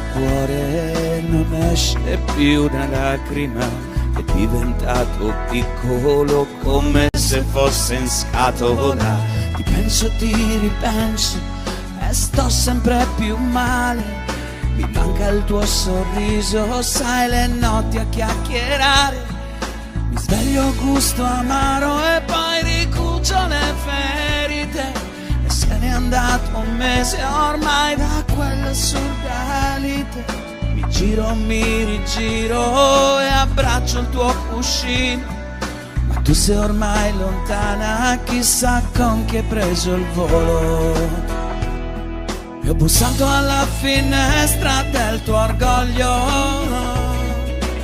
questo cuore non esce più una lacrima, è diventato piccolo come se fosse in scatola. Ti penso, ti ripenso e sto sempre più male. Mi manca il tuo sorriso, sai le notti a chiacchierare. Mi sveglio gusto amaro e poi ricucio le ferite Se n'è andato un mese ormai da quell'assurda lite Mi giro, mi rigiro e abbraccio il tuo cuscino Ma tu sei ormai lontana, chissà con chi hai preso il volo e ho bussato alla finestra del tuo orgoglio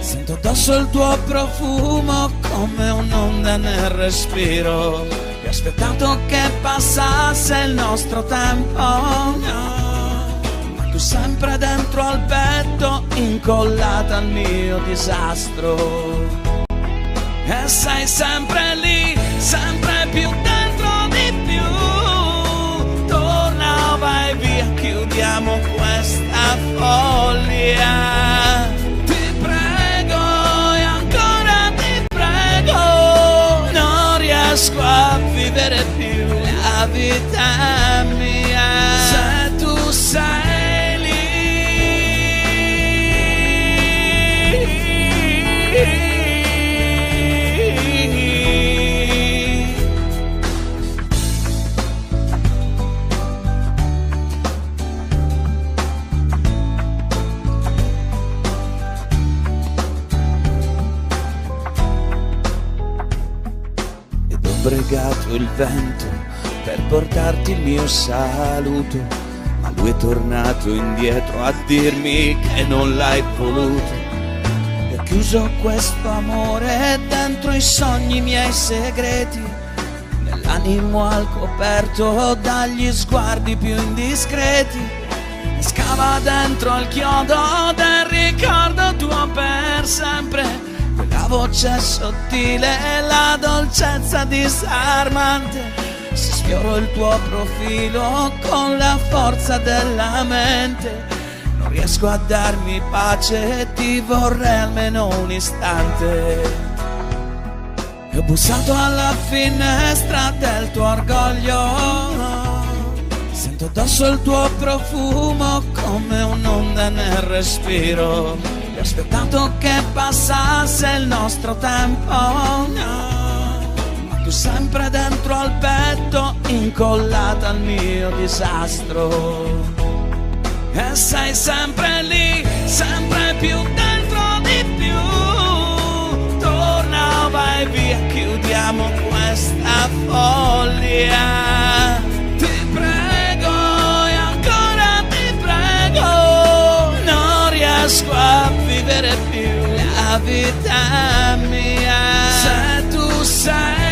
Sento addosso il tuo profumo come un'onda nel respiro. E ho aspettato che passasse il nostro tempo. Ma tu sempre dentro al petto, incollata al mio disastro. E sei sempre lì, sempre più dentro di più. Torna, vai via, chiudiamo questa follia. riesco a vivere più la vita mia Bregato il vento per portarti il mio saluto, ma lui è tornato indietro a dirmi che non l'hai voluto. E ho chiuso questo amore dentro i sogni miei segreti, nell'animo al coperto dagli sguardi più indiscreti. Scava dentro al chiodo del ricordo tuo per sempre. Voce sottile e la dolcezza disarmante. Se sfioro il tuo profilo con la forza della mente, non riesco a darmi pace e ti vorrei almeno un istante. E ho bussato alla finestra del tuo orgoglio. Sento addosso il tuo profumo come un'onda nel respiro. E ho aspettato che passasse il nostro tempo. Ma tu sempre dentro al petto, incollata al mio disastro. E sei sempre lì, sempre più dentro di più. Torna, vai via, chiudiamo questa follia. Riesco a vivere più la vita mia. Se tu sei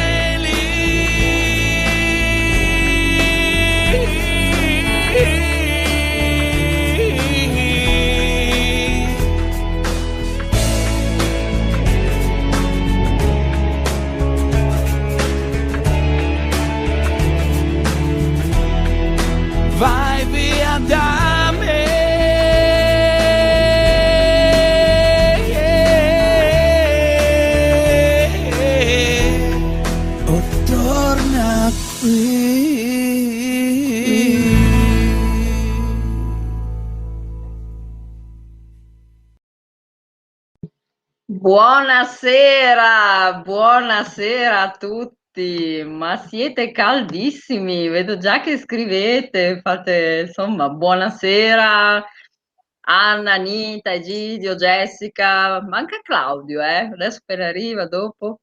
Buonasera, buonasera a tutti, ma siete caldissimi, vedo già che scrivete, fate insomma buonasera Anna, Anita, Egidio, Jessica, manca Claudio, eh? Adesso appena arriva dopo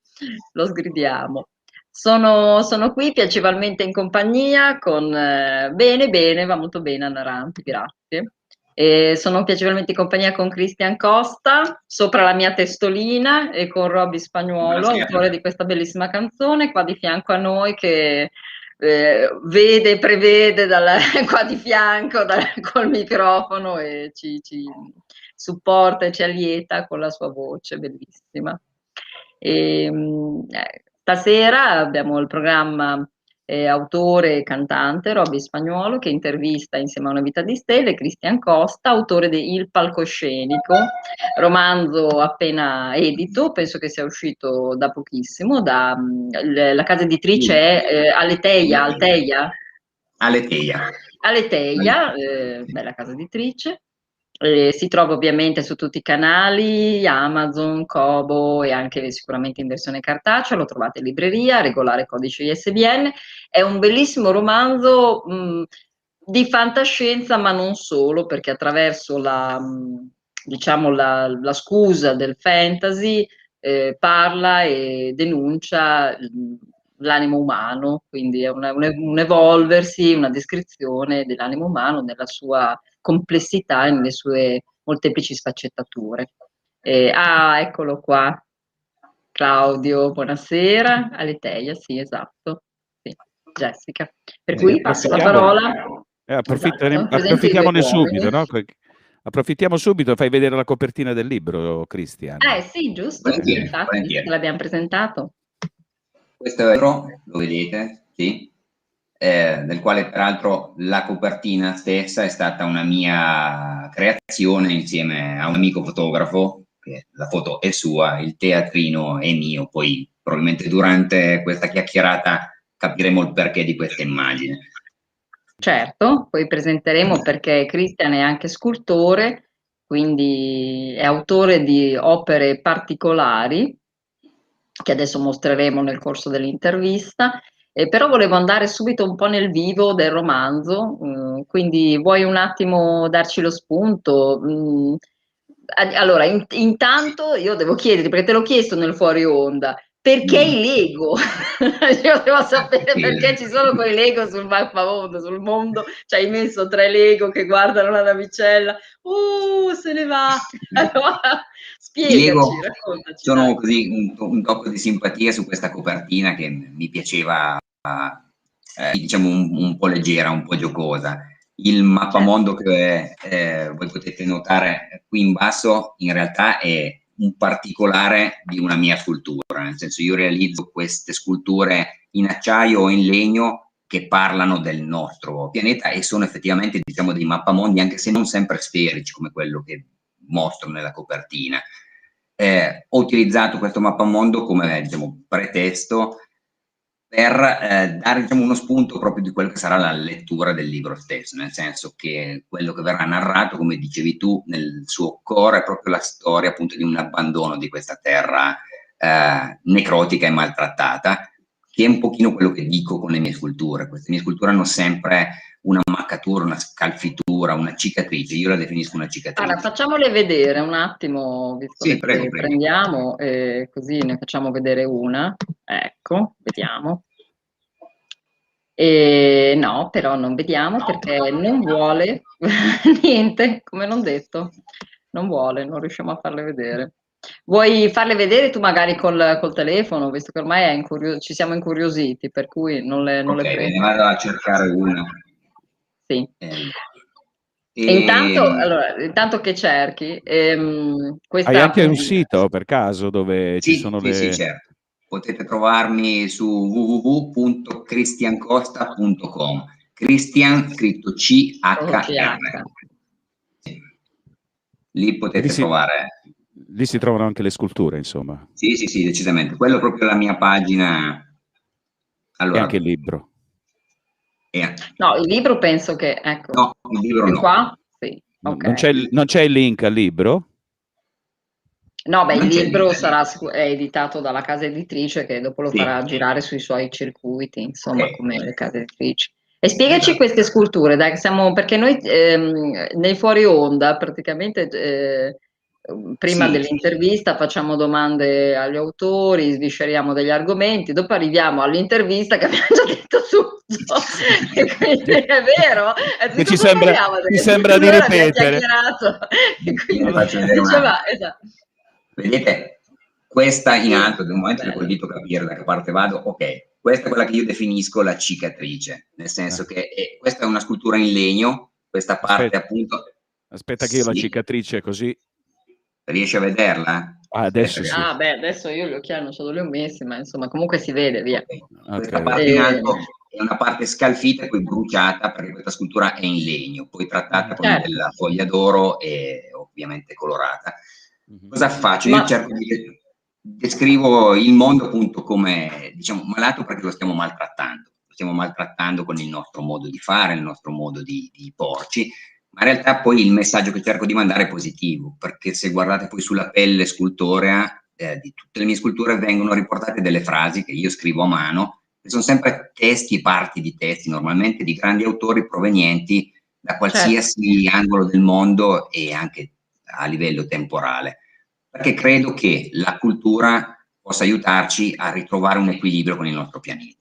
lo sgridiamo. Sono, sono qui piacevolmente in compagnia con eh, bene, bene, va molto bene Anna Rampi, grazie. E sono piacevolmente in compagnia con Cristian Costa, sopra la mia testolina, e con Robby Spagnuolo, Buonasera. autore di questa bellissima canzone, qua di fianco a noi che eh, vede, prevede dalla- qua di fianco dal- col microfono e ci, ci supporta e ci allieta con la sua voce bellissima. E, mh, eh, stasera abbiamo il programma eh, autore e cantante, Robby Spagnuolo, che intervista insieme a Una vita di stelle, Cristian Costa, autore di Il palcoscenico, romanzo appena edito, penso che sia uscito da pochissimo, da, mm, la casa editrice è eh, Aleteia, Alteia? Aleteia. Aleteia, eh, bella casa editrice. Eh, si trova ovviamente su tutti i canali, Amazon, Kobo e anche sicuramente in versione cartacea, lo trovate in libreria, regolare codice ISBN. È un bellissimo romanzo mh, di fantascienza, ma non solo, perché attraverso la, mh, diciamo la, la, scusa del fantasy eh, parla e denuncia l'animo umano, quindi è un, un evolversi, una descrizione dell'animo umano nella sua complessità e nelle sue molteplici sfaccettature. Eh, ah, eccolo qua. Claudio, buonasera. Aleteia, sì, esatto. Sì, Jessica. Per cui eh, passo la parola. Eh, approfittiamo, esatto. approfittiamone subito, no? Approfittiamo subito, fai vedere la copertina del libro, Cristian. Eh sì, giusto, volentieri, infatti, volentieri. l'abbiamo presentato. Questo è il libro, lo vedete, sì, eh, del quale peraltro la copertina stessa è stata una mia creazione insieme a un amico fotografo, che la foto è sua, il teatrino è mio, poi probabilmente durante questa chiacchierata capiremo il perché di questa immagine. Certo, poi presenteremo perché Cristian è anche scultore, quindi è autore di opere particolari che adesso mostreremo nel corso dell'intervista eh, però volevo andare subito un po' nel vivo del romanzo, mh, mm, quindi vuoi un attimo darci lo spunto? Mh, mm, allora, in, intanto io devo chiederti, perché te l'ho chiesto nel fuori onda, perché mm. i Lego? Io devo sapere perché ci sono quei Lego sul mappamondo, sul mondo, ci hai messo tre Lego che guardano la navicella, uh, se ne va. Allora, spiegaci, Lego raccontaci. Sono dai. così un, un, tocco di simpatia su questa copertina che mi piaceva, eh, diciamo, un, un, po' leggera, un po' giocosa. Il mappamondo che eh, voi potete notare qui in basso in realtà è un particolare di una mia scultura, nel senso io realizzo queste sculture in acciaio o in legno che parlano del nostro pianeta e sono effettivamente diciamo dei mappamondi anche se non sempre sferici come quello che mostro nella copertina. Eh, ho utilizzato questo mappamondo come diciamo, pretesto per eh, dare diciamo, uno spunto proprio di quello che sarà la lettura del libro stesso, nel senso che quello che verrà narrato, come dicevi tu, nel suo core è proprio la storia appunto di un abbandono di questa terra eh, necrotica e maltrattata, che è un pochino quello che dico con le mie sculture. Queste mie sculture hanno sempre una maccatura, una scalfitura, una cicatrice, io la definisco una cicatrice. Allora, facciamole vedere un attimo, visto sì, che prego, prego. prendiamo, eh, così ne facciamo vedere una. Ecco, vediamo. E no, però non vediamo perché non vuole niente, come non detto, non vuole, non riusciamo a farle vedere. Vuoi farle vedere tu magari col, col telefono, visto che ormai incurio- ci siamo incuriositi, per cui non le, non okay, le prendo. vado a cercare una. Sì. Eh. E intanto, allora, intanto che cerchi, ehm, questa... Hai anche un sito per caso dove sì, ci sono sì, le... Sì, certo potete trovarmi su www.cristiancosta.com. Cristian scritto C-H-R. Lì potete trovare. Lì si trovano anche le sculture, insomma. Sì, sì, sì, decisamente. Quello è proprio la mia pagina. Allora, e anche il libro. E... No, il libro penso che... Ecco. No, il libro no. Qua? Sì. Okay. Non, c'è, non c'è il link al libro? No, beh, il libro sarà è editato dalla casa editrice che dopo lo sì. farà girare sui suoi circuiti, insomma, okay. come le case editrici. E spiegaci esatto. queste sculture, dai, siamo, perché noi ehm, nei fuori onda praticamente eh, prima sì. dell'intervista facciamo domande agli autori, svisceriamo degli argomenti, dopo arriviamo all'intervista che abbiamo già detto tutto. e quindi è vero, che ci sembra, ci sembra di ripetere. E quindi, diceva, esatto. Vedete, questa in alto, nel momento che poi capire da che parte vado, ok, questa è quella che io definisco la cicatrice, nel senso che è, questa è una scultura in legno, questa parte aspetta, appunto... Aspetta che io sì. la cicatrice così... Riesci a vederla? Ah, adesso sì. Ah, beh, adesso io gli occhiali non so dove li ho messi, ma insomma comunque si vede, via. Okay. Questa parte in alto e una parte scalfita e poi bruciata perché questa scultura è in legno, poi trattata con certo. della foglia d'oro e ovviamente colorata. Mhm. Cosa faccio? Io Ma... cerco di descrivo il mondo appunto come diciamo malato perché lo stiamo maltrattando, lo stiamo maltrattando con il nostro modo di fare, il nostro modo di, di porci, in realtà poi il messaggio che cerco di mandare è positivo, perché se guardate poi sulla pelle scultorea eh, di tutte le mie sculture vengono riportate delle frasi che io scrivo a mano, che sono sempre testi e parti di testi, normalmente di grandi autori provenienti da qualsiasi certo. angolo del mondo e anche a livello temporale, perché credo che la cultura possa aiutarci a ritrovare un equilibrio con il nostro pianeta.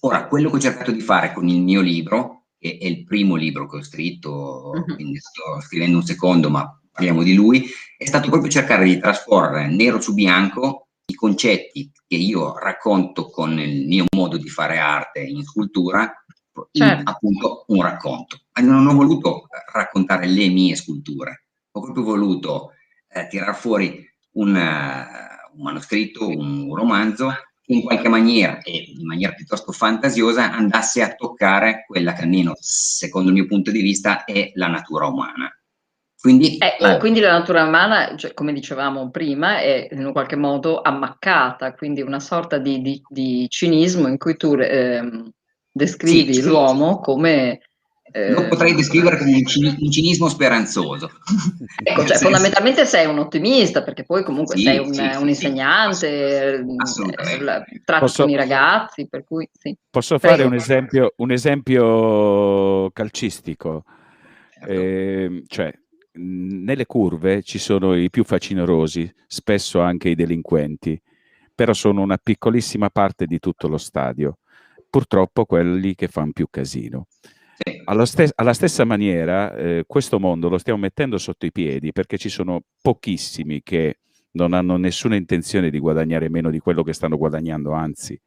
Ora, quello che ho cercato di fare con il mio libro, che è il primo libro che ho scritto, uh-huh. quindi sto scrivendo un secondo, ma parliamo di lui, è stato proprio cercare di trasporre nero su bianco i concetti che io racconto con il mio modo di fare arte in scultura in certo. appunto un racconto. Non ho voluto raccontare le mie sculture, ho proprio voluto eh, tirar fuori un, uh, un manoscritto, un romanzo in qualche maniera e in maniera piuttosto fantasiosa andasse a toccare quella che almeno secondo il mio punto di vista è la natura umana. Quindi, eh, oh. quindi la natura umana, cioè, come dicevamo prima, è in qualche modo ammaccata, quindi una sorta di, di, di cinismo in cui tu eh, descrivi sì, l'uomo come eh, lo potrei descrivere come un, cin- un cinismo speranzoso. Ecco, cioè, fondamentalmente sei un ottimista, perché poi comunque sì, sei un, sì, un insegnante, eh, tratti posso, con i ragazzi, per cui sì. Posso Prego. fare un esempio, un esempio calcistico? Certo. Eh, cioè, nelle curve ci sono i più facinorosi, spesso anche i delinquenti, però sono una piccolissima parte di tutto lo stadio. Purtroppo quelli che fanno più casino. Alla, stes- alla, stessa maniera, eh, questo mondo lo stiamo mettendo sotto i piedi perché ci sono pochissimi che non hanno nessuna intenzione di guadagnare meno di quello che stanno guadagnando, anzi,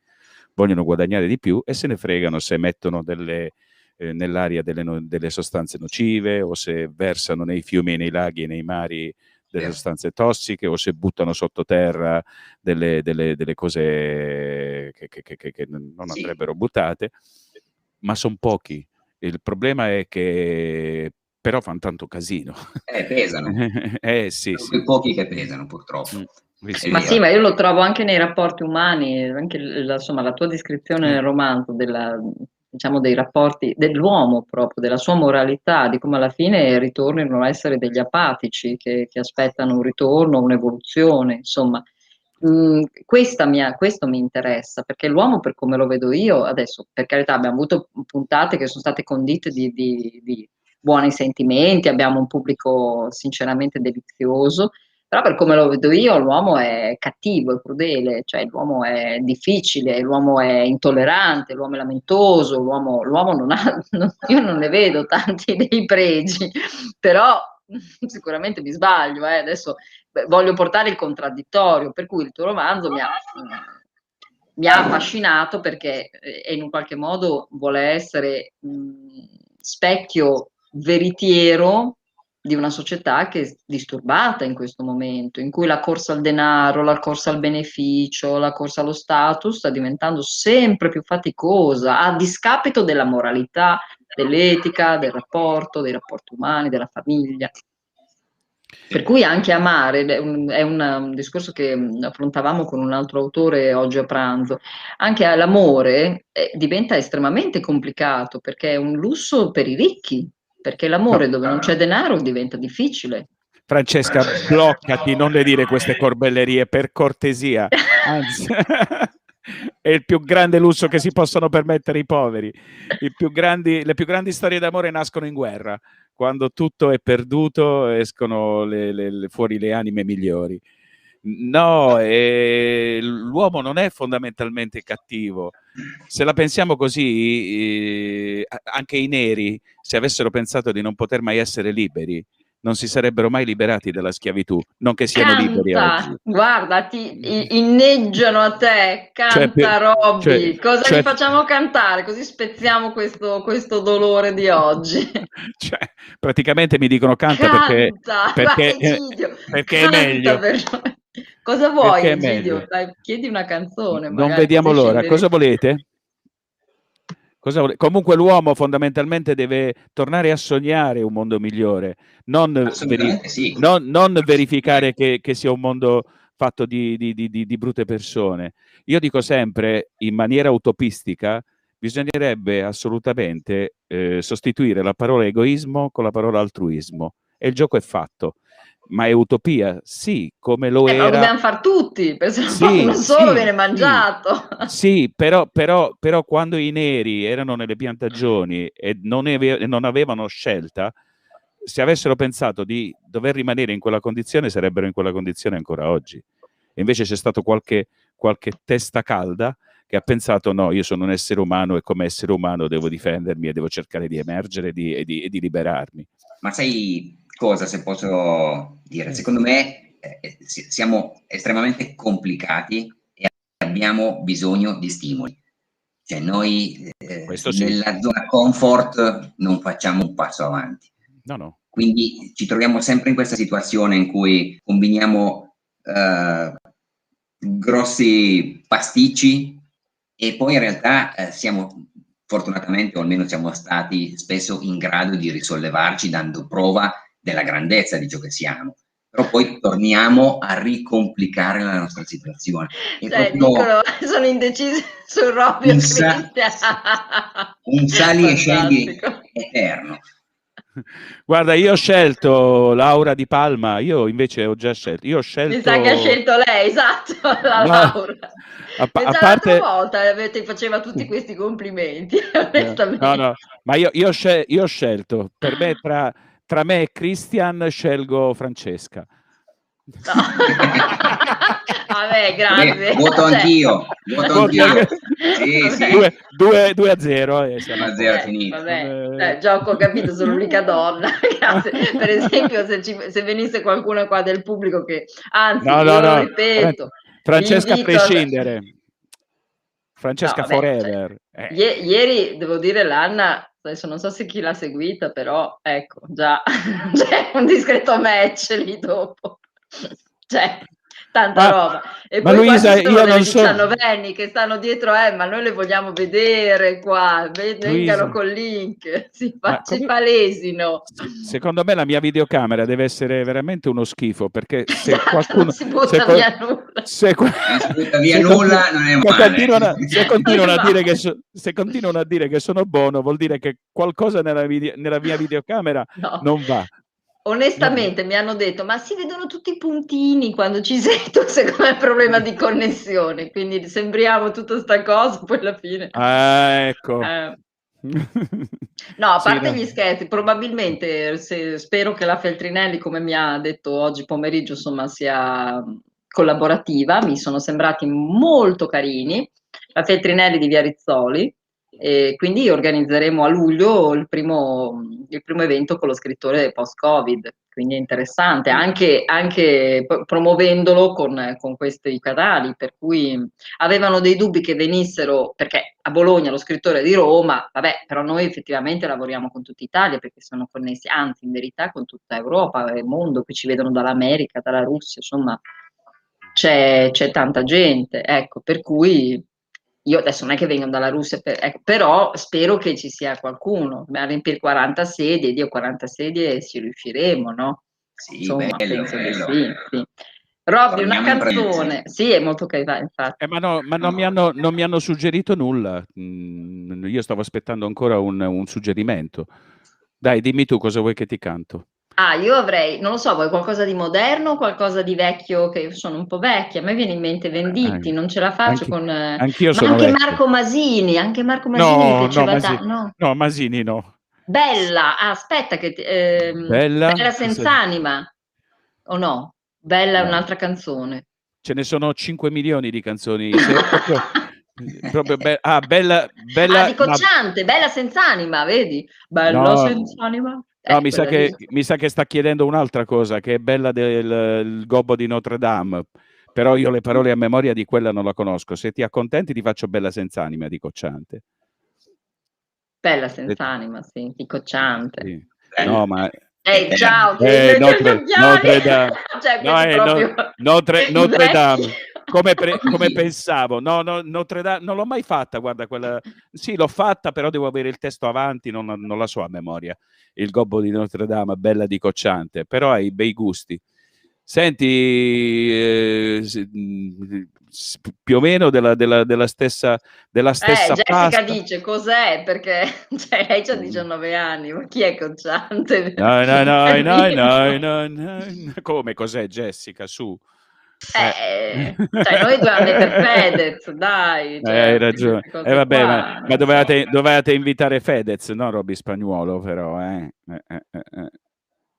vogliono guadagnare di più e se ne fregano se mettono delle, eh, nell'aria delle, no- delle, sostanze nocive o se versano nei fiumi, nei laghi e nei mari delle sostanze tossiche o se buttano sottoterra delle, delle, delle cose che, che, che, che non andrebbero buttate, ma sono pochi il problema è che però fanno tanto casino. Eh, pesano. eh, sì, Sono sì. pochi che pesano, purtroppo. Mm. Sì, ma sì, ma io lo trovo anche nei rapporti umani, anche la, insomma, la tua descrizione nel romanzo della, diciamo, dei rapporti dell'uomo proprio, della sua moralità, di come alla fine ritornino a essere degli apatici che, che aspettano un ritorno, un'evoluzione, insomma. Mm, mia, questo mi interessa perché l'uomo, per come lo vedo io, adesso per carità abbiamo avuto puntate che sono state condite di, di, di buoni sentimenti, abbiamo un pubblico sinceramente delizioso, però per come lo vedo io l'uomo è cattivo, è crudele, cioè l'uomo è difficile, l'uomo è intollerante, l'uomo è lamentoso, l'uomo, l'uomo non ha, non, io non ne vedo tanti dei pregi, però sicuramente mi sbaglio, eh. adesso voglio portare il contraddittorio, per cui il tuo romanzo mi ha, mi ha affascinato perché eh, in un qualche modo vuole essere mh, specchio veritiero di una società che è disturbata in questo momento, in cui la corsa al denaro, la corsa al beneficio, la corsa allo status sta diventando sempre più faticosa a discapito della moralità, dell'etica, del rapporto, dei rapporti umani, della famiglia. Per cui anche amare è un, è un discorso che mm, affrontavamo con un altro autore oggi a pranzo. Anche l'amore eh, diventa estremamente complicato perché è un lusso per i ricchi, perché l'amore dove non c'è denaro diventa difficile. Francesca, bloccati, non le dire queste corbellerie per cortesia. Anzi. è il più grande lusso che si possono permettere i poveri. Più grandi, le più grandi storie d'amore nascono in guerra quando tutto è perduto escono le, le, le, fuori le anime migliori. No, eh, l'uomo non è fondamentalmente cattivo. Se la pensiamo così, eh, anche i neri, se avessero pensato di non poter mai essere liberi, non si sarebbero mai liberati dalla schiavitù, non che siano canta, liberi oggi. Guarda, ti inneggiano a te, canta cioè, Robby, cioè, cosa cioè, gli facciamo cantare? Così spezziamo questo, questo dolore di oggi. Cioè, praticamente mi dicono canta, canta perché, perché, eh, perché canta è meglio. Per... Cosa vuoi, Egidio? Dai, chiedi una canzone. Non vediamo l'ora, cosa volete? Vuole- Comunque l'uomo fondamentalmente deve tornare a sognare un mondo migliore, non, veri- sì. non- non verificare che, che sia un mondo fatto di, di- di- di- di brutte persone. Io dico sempre, in maniera utopistica, bisognerebbe assolutamente eh, sostituire la parola egoismo con la parola altruismo. E il gioco è fatto. Ma è utopia? Sì, come lo Eh, ma lo era. dobbiamo fare tutti, perché Sì, uno solo sì, viene sì. mangiato. Sì, però, però- però quando i neri erano nelle piantagioni e non, ave- non avevano scelta, se avessero pensato di dover rimanere in quella condizione, sarebbero in quella condizione ancora oggi. E invece c'è stato qualche, qualche testa calda che ha pensato: no, io sono un essere umano e come essere umano devo difendermi e devo cercare di emergere e di- e di- e di liberarmi. Ma sai cosa, se posso dire? Secondo me eh, si- siamo estremamente complicati e abbiamo bisogno di stimoli. Cioè noi eh, sì. nella zona comfort non facciamo un passo avanti. No, no. Quindi ci troviamo sempre in questa situazione in cui combiniamo eh, grossi pasticci e poi in realtà eh, siamo fortunatamente, o almeno siamo stati spesso in grado di risollevarci dando prova della grandezza di ciò che siamo. Però poi torniamo a ricomplicare la nostra situazione. È Cioè, dicono, sono indecisi su Robby Un sa- un sali e scendi eterno. Guarda, io ho scelto Laura di Palma, io invece ho già scelto. Io ho scelto. Mi sa che ha scelto lei, esatto, la No, Laura. a, pa- E a parte. l'altra volta eh, ti faceva tutti questi complimenti, onestamente. No, no, ma io, io scel- io ho scelto, per me, tra, tra me e Christian, scelgo Francesca. No. Vabbè, grazie. Eh, voto Cioè- anch'io, voto anch'io. Sì, sì. Vabbè. 2, 2 a 0. E siamo a Uno a zero. Eh, finito. vabbè, Eh. eh, gioco, ho capito, sono l'unica donna. Per esempio, se, ci- se venisse qualcuno qua del pubblico che, anzi, No, no, lo no. ripeto, Francesca a prescindere. Francesca No, vabbè, cioè, forever. Eh, Ie- ieri devo dire l'Anna, adesso non so se chi l'ha seguita, però ecco, già c'è un discreto match lì dopo. C'è tanta Ma- roba. E ma poi Luisa, ci sono io non so- diciannovenni che stanno dietro, eh, ma noi le vogliamo vedere qua, vengano col link, si, fa, si come- palesino. Secondo me la mia videocamera deve essere veramente uno schifo perché se Esatto, qualcuno non si butta se, qual- via nulla. se butta via se nulla, continu- non è se male. continuano, se continuano a dire che so- se continuano a dire che sono buono vuol dire che qualcosa nella, vide- nella mia videocamera No. non va. Onestamente mi hanno detto, ma si vedono tutti i puntini quando ci sento, secondo me è un problema di connessione, quindi sembriamo tutta sta cosa, poi alla fine... Ah, ecco. eh. No, a Sì, parte no. gli scherzi, probabilmente se- spero che la Feltrinelli, come mi ha detto oggi pomeriggio, insomma, sia collaborativa, mi sono sembrati molto carini. La Feltrinelli di Via Rizzoli, e quindi organizzeremo a luglio il primo, il primo evento con lo scrittore post-Covid, quindi è interessante, anche, anche promuovendolo con, con questi canali, per cui avevano dei dubbi che venissero, perché a Bologna lo scrittore è di Roma, vabbè, però noi effettivamente lavoriamo con tutta Italia perché sono connessi, anzi in verità con tutta Europa e il mondo, qui ci vedono dall'America, dalla Russia, insomma c'è, c'è tanta gente, ecco, per cui io adesso non è che vengono dalla Russia, per- ecco, però spero che ci sia qualcuno, a riempire 40 sedie, Dio 40 sedie ci riusciremo, no? Sì, Insomma, bello, penso bello. che sì, sì. Robby, una canzone, sì, è molto carina, infatti. Eh, ma no, ma non, mi hanno, non mi hanno suggerito nulla. Mm, io stavo aspettando ancora un, un suggerimento. Dai, dimmi tu cosa vuoi che ti canto. Ah, io avrei, non lo so, vuoi qualcosa di moderno o qualcosa di vecchio, che io sono un po' vecchia, a me viene in mente Venditti, Eh, non ce la faccio anche- con... eh, Anch'io ma anche vecchio. Marco Masini, anche Marco Masini No, mi no, piaceva Masi- tanto, no? no, Masini no. Bella, ah, aspetta che... ehm, Bella? Bella senza anima, o no? Bella è No. un'altra canzone. Ce ne sono 5 milioni di canzoni. Proprio, proprio be- ah, bella, bella. ah, di ma- Cocciante, Bella senza anima, vedi? Bella No. senza anima. No, Eh, mi sa, che, mi sa che sta chiedendo un'altra cosa, che è bella del gobbo di Notre Dame. Però io le parole a memoria di quella non la conosco. Se ti accontenti ti faccio bella senza anima di Cocciante. Bella senza anima, sì, di Cocciante. Sì. No, ma Ehi, Eh, ciao, eh, che Notre-! Notre Dame. Cioè, No, è proprio Notre- Notre. Dame. Come, pre- come pensavo. No, no, Notre Dame non l'ho mai fatta, guarda, quella... Sì, l'ho fatta, però devo avere il testo avanti, non, non la so a memoria. Il gobbo di Notre Dame, bella di cocciante, però hai bei gusti. Senti, eh, più o meno della, della, della stessa, della stessa eh, Jessica pasta. dice cos'è perché cioè, lei ha 19 anni, ma chi è cocciante? No, no, no, no, no, no, no. Come cos'è Jessica? Su. Eh, cioè noi dobbiamo mettere Fedez, dai. Cioè, eh, hai ragione. Eh, vabbè, ma, ma dovevate, dovevate, invitare Fedez, non Robby Spagnuolo, però. Eh.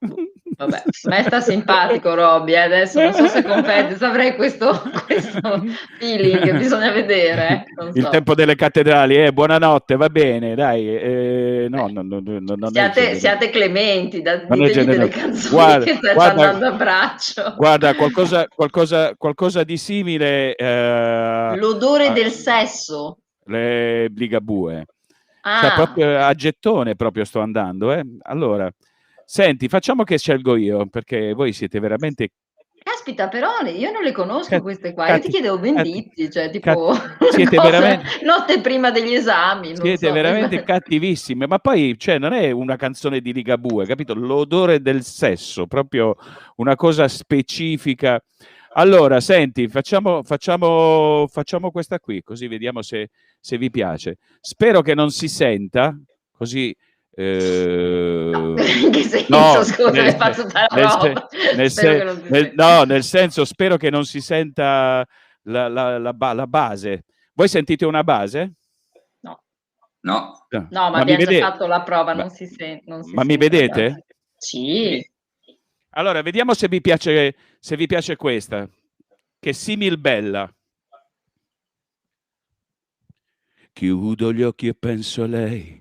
Vabbè, a me sta simpatico Robby, eh, adesso non so se con Fedez avrei questo, questo feeling che bisogna vedere. Eh. Il tempo delle cattedrali, eh, buonanotte, va bene, dai. Eh, no, no, no, no siate, siate, clementi, da, delle canzoni guarda, che stai guarda, andando a braccio. Guarda, qualcosa, qualcosa, qualcosa di simile. Eh, L'odore del sesso. Le Ligabue. Cioè, ah. Cioè, proprio a gettone proprio sto andando. Eh. Allora, Senti, facciamo che scelgo io, perché voi siete veramente Caspita, però io non le conosco Cat- queste qua. Io ti chiedevo Venditti, cioè tipo cat- siete cosa, veramente notte prima degli esami. siete so. veramente cattivissime, ma poi cioè, non è una canzone di Ligabue, capito? L'odore del sesso, proprio una cosa specifica. Allora, senti, facciamo, facciamo, facciamo questa qui, così vediamo se, se vi piace. Spero che non si senta, così eh, no, in che senso, no, scusa, nel, fa tutta la nel, roba. Nel, se, nel, no, nel senso, spero che non si senta la, la, la, la, base. Voi sentite una base? No. No, no ma, ma abbiamo già fatto la prova, ma, non si, sen- non si Ma mi vedete? Sì. Allora, vediamo se vi piace, se vi piace questa, che simil bella. Chiudo gli occhi e penso a lei,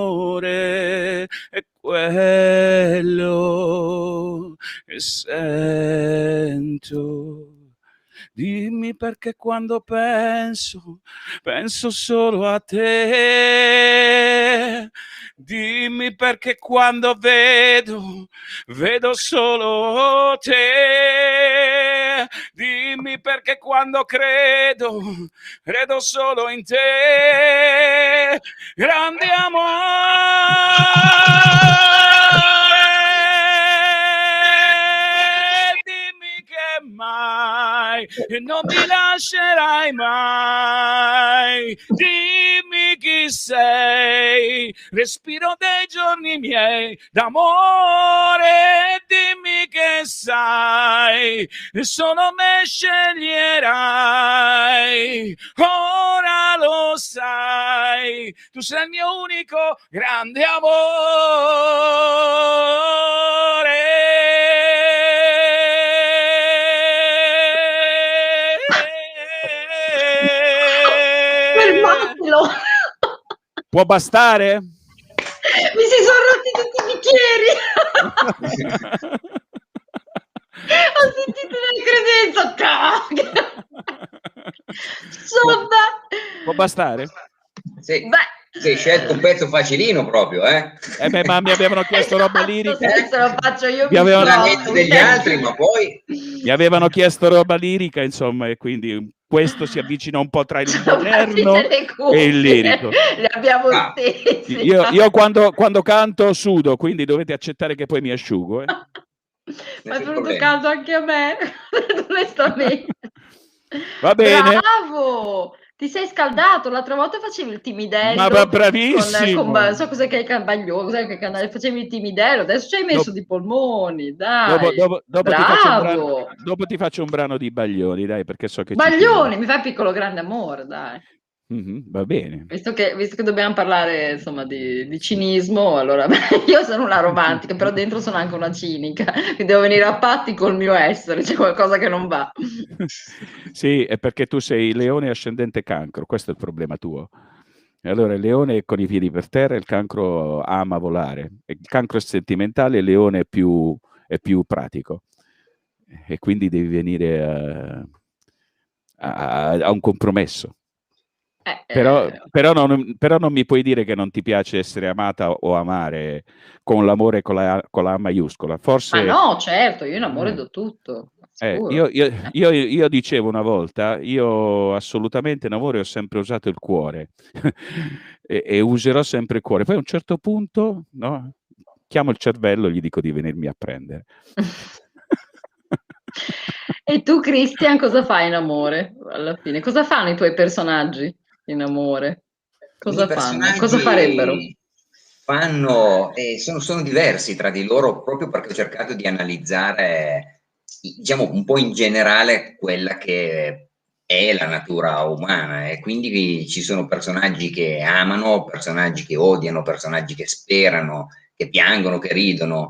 è quello che sento. Dimmi perché quando penso, penso solo a te. Dimmi perché quando vedo, vedo solo te. Dimmi perché quando credo, credo solo in te. Grande amore. Mai e non mi lascerai mai. Dimmi chi sei, respiro dei giorni miei d'amore. Dimmi che sai, solo me sceglierai. Ora lo sai, tu sei il mio unico grande amore. Può bastare? Mi si sono rotti tutti i bicchieri. Ho sentito una credenza. Insomma. Può bastare? Sì. Beh. Sei scelto un pezzo facilino proprio, eh? eh beh, ma mi avevano chiesto roba lirica. Adesso lo faccio io. Mi avevano... degli altri, ma poi... Mi avevano chiesto roba lirica, insomma, e quindi questo si avvicina un po' tra il moderno e il lirico. Le abbiamo ah. Io, io quando, quando, canto sudo, quindi dovete accettare che poi mi asciugo. Eh. Ma è venuto caldo anche a me, onestamente. Va bene. Bravo! Ti sei scaldato, l'altra volta facevi il timidello. Ma bravissimo! Con, con, so cos'è che è il cambaglione, cos'è che canale, facevi il timidello, adesso ci hai messo dopo, di polmoni, dai. Dopo, dopo, dopo, ti brano, dopo, ti faccio un brano di Baglioni, dai, perché so che Baglioni, mi fa piccolo grande amore, dai. Mh-mh, va bene. Visto che visto che dobbiamo parlare insomma di di cinismo, allora io sono una romantica, però dentro sono anche una cinica, quindi devo venire a patti col mio essere, c'è qualcosa che non va. Sì, è perché tu sei leone ascendente cancro, questo è il problema tuo. E allora il leone è con i piedi per terra, il cancro ama volare. Il cancro è sentimentale, il leone è più è più pratico. E quindi devi venire a a a un compromesso. Eh, Però, eh, però, non, però, non, mi puoi dire che non ti piace essere amata o amare con l'amore con la, con la maiuscola. Forse, ma no, certo, io in amore eh, do tutto. Eh, io, io, io, io, dicevo una volta, io assolutamente in amore ho sempre usato il cuore e, e, userò sempre il cuore. Poi a un certo punto no, chiamo il cervello e gli dico di venirmi a prendere. e tu, Christian, cosa fai in amore alla fine? Cosa fanno i tuoi personaggi? In amore? Cosa fanno? Cosa farebbero? Fanno, eh, sono, sono, diversi tra di loro proprio perché ho cercato di analizzare, diciamo, un po' in generale quella che è la natura umana e quindi ci sono personaggi che amano, personaggi che odiano, personaggi che sperano, che piangono, che ridono.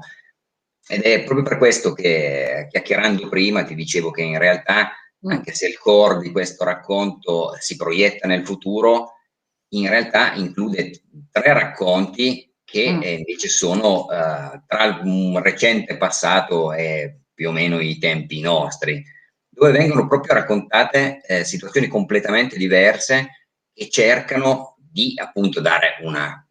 Ed è proprio per questo che, chiacchierando prima, ti dicevo che in realtà. Anche se il core di questo racconto si proietta nel futuro, in realtà include tre racconti che mm. invece sono uh, tra un recente passato e più o meno i tempi nostri, dove vengono proprio raccontate eh, situazioni completamente diverse che cercano di appunto dare una,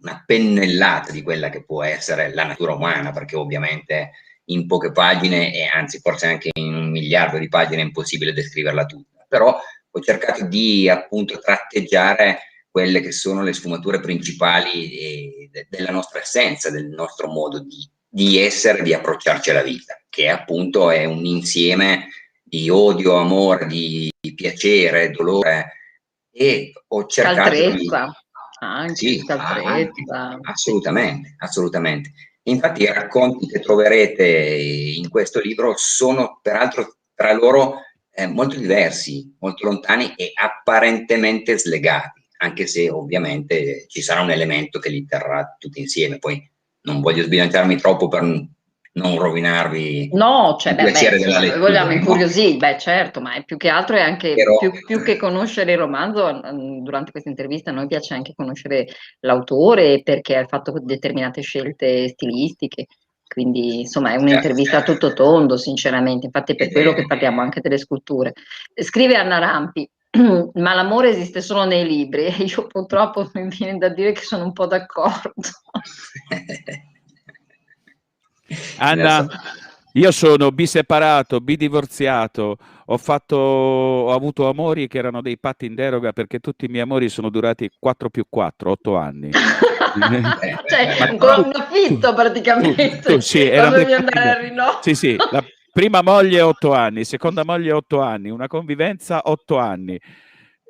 una pennellata di quella che può essere la natura umana, perché ovviamente in poche pagine e anzi forse anche in un miliardo di pagine è impossibile descriverla tutta, però ho cercato di appunto tratteggiare quelle che sono le sfumature principali eh, de- della nostra essenza, del nostro modo di, di essere, di approcciarci alla vita, che appunto è un insieme di odio, amore, di, di piacere, dolore e ho cercato Caltrezza. di... Anche, sì, anche, assolutamente, assolutamente. Infatti i racconti che troverete in questo libro sono peraltro tra loro eh, molto diversi, molto lontani e apparentemente slegati, anche se ovviamente ci sarà un elemento che li terrà tutti insieme. Poi non voglio sbilanciarmi troppo per non rovinarvi no, cioè, il piacere beh, della lettura. Vogliamo incuriosire, beh certo, ma è più che altro è anche Però, più, più, che conoscere il romanzo, durante questa intervista a noi piace anche conoscere l'autore perché ha fatto determinate scelte stilistiche. Quindi insomma è un'intervista a tutto tondo, sinceramente, infatti è per quello che parliamo anche delle sculture. Scrive Anna Rampi, ma l'amore esiste solo nei libri e io purtroppo mi viene da dire che sono un po' d'accordo. Anna, io sono biseparato, bidivorziato, ho, fatto, ho avuto amori che erano dei patti in deroga perché tutti i miei amori sono durati 4 più 4, 8 anni. cioè, ancora un affitto praticamente. Tu, tu, sì, era sì, sì, la prima moglie 8 anni, seconda moglie 8 anni, una convivenza 8 anni.